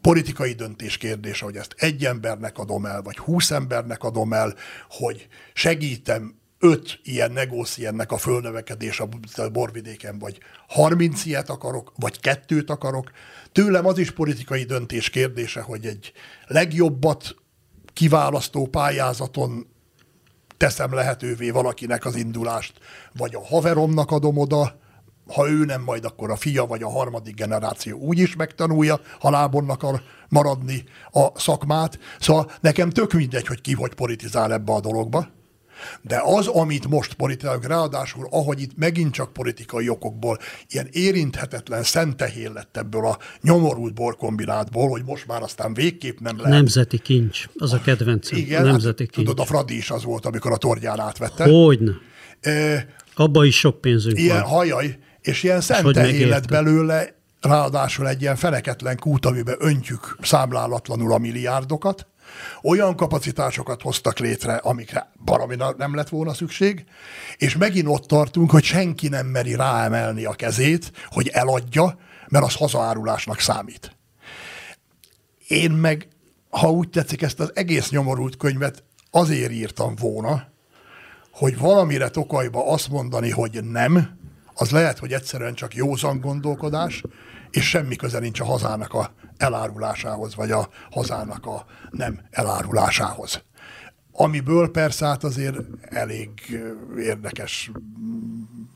politikai döntés kérdése, hogy ezt egy embernek adom el, vagy húsz embernek adom el, hogy segítem öt ilyen negóciennek a fölnövekedés a borvidéken, vagy harminc ilyet akarok, vagy kettőt akarok. Tőlem az is politikai döntés kérdése, hogy egy legjobbat kiválasztó pályázaton teszem lehetővé valakinek az indulást, vagy a haveromnak adom oda, ha ő nem, majd akkor a fia vagy a harmadik generáció úgy is megtanulja, ha lábon akar maradni a szakmát. Szóval nekem tök mindegy, hogy ki hogy politizál ebbe a dologba. De az, amit most politizálunk, ráadásul, ahogy itt megint csak politikai okokból ilyen érinthetetlen szentehén lett ebből a nyomorult borkombinátból, hogy most már aztán végképp nem lehet. Nemzeti kincs, az a kedvencem. Igen, a nemzeti hát, kincs. tudod, a Fradi is az volt, amikor a torgyán átvette. Hogyne. E, Abba is sok pénzünk ilyen, van. hajaj, és ilyen szente élet belőle, ráadásul egy ilyen feneketlen kút, amiben öntjük számlálatlanul a milliárdokat, olyan kapacitásokat hoztak létre, amikre baromi nem lett volna szükség, és megint ott tartunk, hogy senki nem meri ráemelni a kezét, hogy eladja, mert az hazaárulásnak számít. Én meg, ha úgy tetszik, ezt az egész nyomorult könyvet azért írtam volna, hogy valamire Tokajba azt mondani, hogy nem, az lehet, hogy egyszerűen csak józan gondolkodás, és semmi köze nincs a hazának a elárulásához, vagy a hazának a nem elárulásához. Amiből persze hát azért elég érdekes,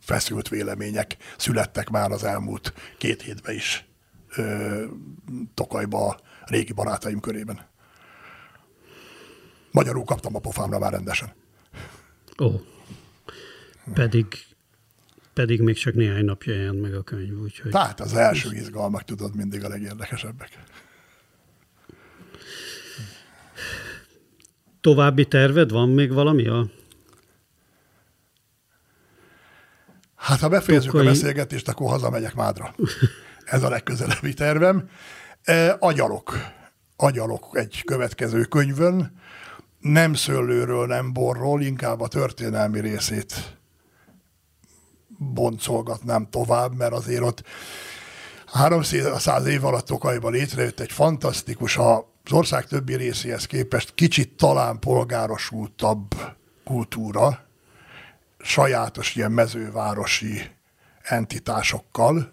feszült vélemények születtek már az elmúlt két hétben is ö, Tokajba a régi barátaim körében. Magyarul kaptam a pofámra már rendesen. Ó, pedig, pedig még csak néhány napja jelent meg a könyv, úgyhogy... Tehát az első izgalmak, tudod, mindig a legérdekesebbek. További terved van még valami a Hát ha befejezzük Tokai... a beszélgetést, akkor hazamegyek Mádra. Ez a legközelebbi tervem. E, agyalok. Agyalok egy következő könyvön. Nem szőlőről, nem borról, inkább a történelmi részét boncolgatnám tovább, mert azért ott 300 év alatt Tokajban létrejött egy fantasztikus, az ország többi részéhez képest kicsit talán polgárosultabb kultúra, sajátos ilyen mezővárosi entitásokkal,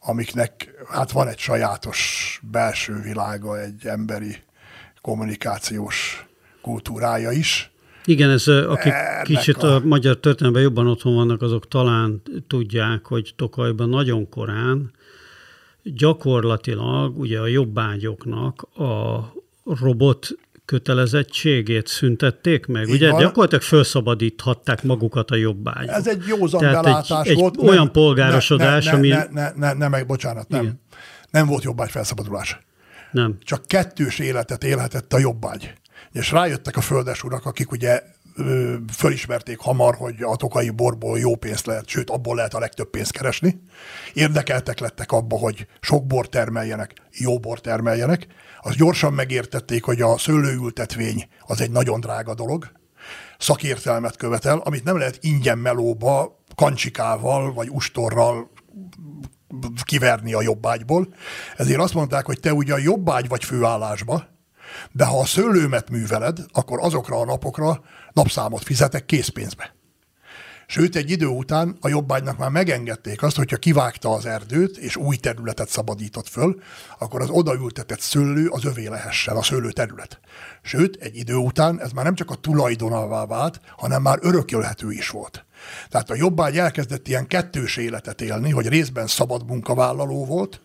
amiknek hát van egy sajátos belső világa, egy emberi kommunikációs kultúrája is. Igen, ez akik Ennek kicsit a... a magyar történelemben jobban otthon vannak, azok talán tudják, hogy Tokajban nagyon korán gyakorlatilag ugye a jobbágyoknak a robot kötelezettségét szüntették meg. Így Ugye van. gyakorlatilag felszabadíthatták magukat a jobbágyok. Ez egy józan Tehát belátás egy, volt. Egy olyan nem, polgárosodás, ne, ne, ami... Ne, ne, ne, ne, meg, bocsánat, nem. Igen. Nem volt jobbágy felszabadulás. Nem. Csak kettős életet élhetett a jobbágy. És rájöttek a földes urak, akik ugye fölismerték hamar, hogy a tokai borból jó pénzt lehet, sőt, abból lehet a legtöbb pénzt keresni. Érdekeltek lettek abba, hogy sok bor termeljenek, jó bor termeljenek. Az gyorsan megértették, hogy a szőlőültetvény az egy nagyon drága dolog, szakértelmet követel, amit nem lehet ingyen melóba, kancsikával vagy ustorral kiverni a jobbágyból. Ezért azt mondták, hogy te ugye a jobbágy vagy főállásba, de ha a szőlőmet műveled, akkor azokra a napokra napszámot fizetek készpénzbe. Sőt, egy idő után a jobbágynak már megengedték azt, hogyha kivágta az erdőt, és új területet szabadított föl, akkor az odaültetett szőlő az övé lehessen, a szőlő terület. Sőt, egy idő után ez már nem csak a tulajdonává vált, hanem már örökölhető is volt. Tehát a jobbágy elkezdett ilyen kettős életet élni, hogy részben szabad munkavállaló volt,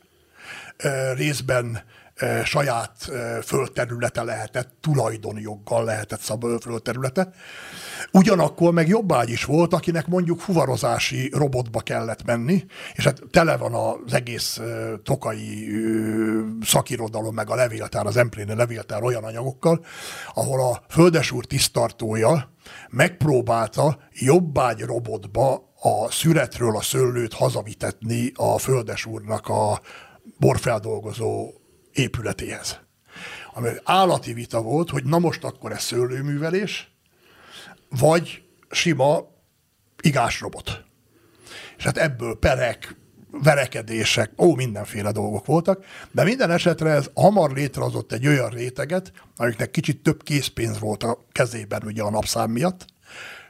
részben saját földterülete lehetett, tulajdonjoggal lehetett szab földterülete. Ugyanakkor meg jobbágy is volt, akinek mondjuk fuvarozási robotba kellett menni, és hát tele van az egész tokai szakirodalom, meg a levéltár, az empléni levéltár olyan anyagokkal, ahol a földesúr tisztartója megpróbálta jobbágy robotba a szüretről a szőlőt hazavitetni a földesúrnak a borfeldolgozó épületéhez. Ami állati vita volt, hogy na most akkor ez szőlőművelés, vagy sima igásrobot. És hát ebből perek, verekedések, ó, mindenféle dolgok voltak, de minden esetre ez hamar létrehozott egy olyan réteget, amiknek kicsit több készpénz volt a kezében ugye a napszám miatt,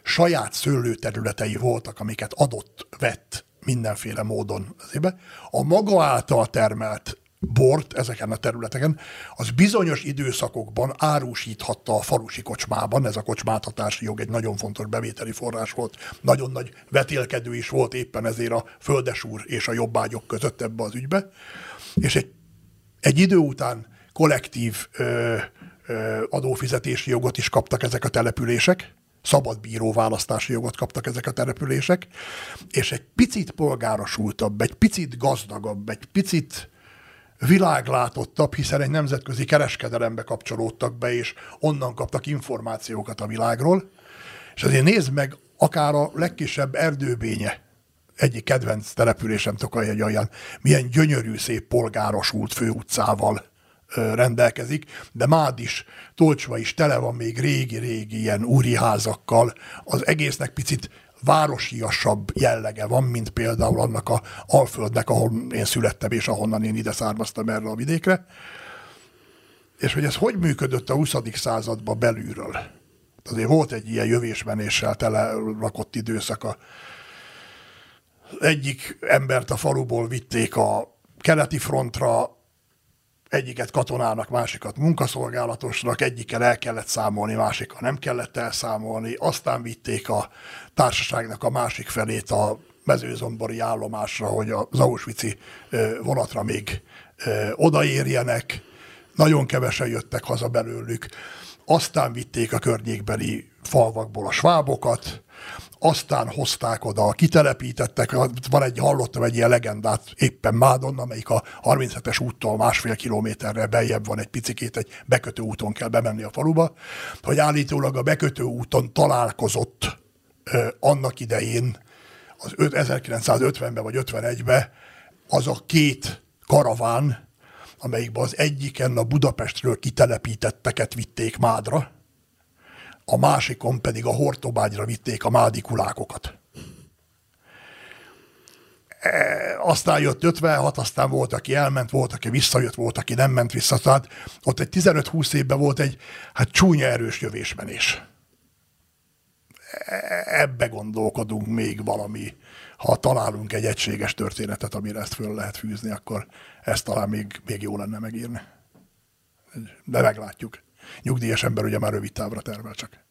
saját szőlőterületei voltak, amiket adott, vett mindenféle módon. A maga által termelt bort ezeken a területeken, az bizonyos időszakokban árusíthatta a falusi kocsmában, ez a kocsmáthatási jog egy nagyon fontos bevételi forrás volt, nagyon nagy vetélkedő is volt éppen ezért a földesúr és a jobbágyok között ebbe az ügybe, és egy, egy idő után kollektív ö, ö, adófizetési jogot is kaptak ezek a települések, szabadbíró választási jogot kaptak ezek a települések, és egy picit polgárosultabb, egy picit gazdagabb, egy picit világlátottabb, hiszen egy nemzetközi kereskedelembe kapcsolódtak be, és onnan kaptak információkat a világról. És azért nézd meg, akár a legkisebb erdőbénye, egyik kedvenc településem Tokajhegyalján, milyen gyönyörű, szép polgárosult főutcával rendelkezik, de Mád is, Tolcsva is tele van még régi-régi ilyen úri házakkal, az egésznek picit városiasabb jellege van, mint például annak a Alföldnek, ahol én születtem, és ahonnan én ide származtam erre a vidékre. És hogy ez hogy működött a 20. században belülről. Azért volt egy ilyen jövésmenéssel tele rakott időszak a egyik embert a faluból vitték a keleti frontra, egyiket katonának, másikat munkaszolgálatosnak, egyikkel el kellett számolni, másikkal nem kellett elszámolni, aztán vitték a társaságnak a másik felét a mezőzombori állomásra, hogy az Auschwitz vonatra még odaérjenek. Nagyon kevesen jöttek haza belőlük. Aztán vitték a környékbeli falvakból a svábokat, aztán hozták oda, kitelepítettek, van egy, hallottam egy ilyen legendát éppen Mádon, amelyik a 37-es úttól másfél kilométerre beljebb van egy picikét, egy bekötő úton kell bemenni a faluba, hogy állítólag a bekötő úton találkozott ö, annak idején, az 1950-ben vagy 51-ben az a két karaván, amelyikben az egyiken a Budapestről kitelepítetteket vitték Mádra, a másikon pedig a Hortobágyra vitték a mádikulákokat. E, aztán jött 56, aztán volt, aki elment, volt, aki visszajött, volt, aki nem ment vissza. Tehát ott egy 15-20 évben volt egy hát csúnya erős jövésmenés. E, ebbe gondolkodunk még valami. Ha találunk egy egységes történetet, amire ezt föl lehet fűzni, akkor ezt talán még, még jó lenne megírni. De meglátjuk nyugdíjas ember ugye már rövid távra tervel csak.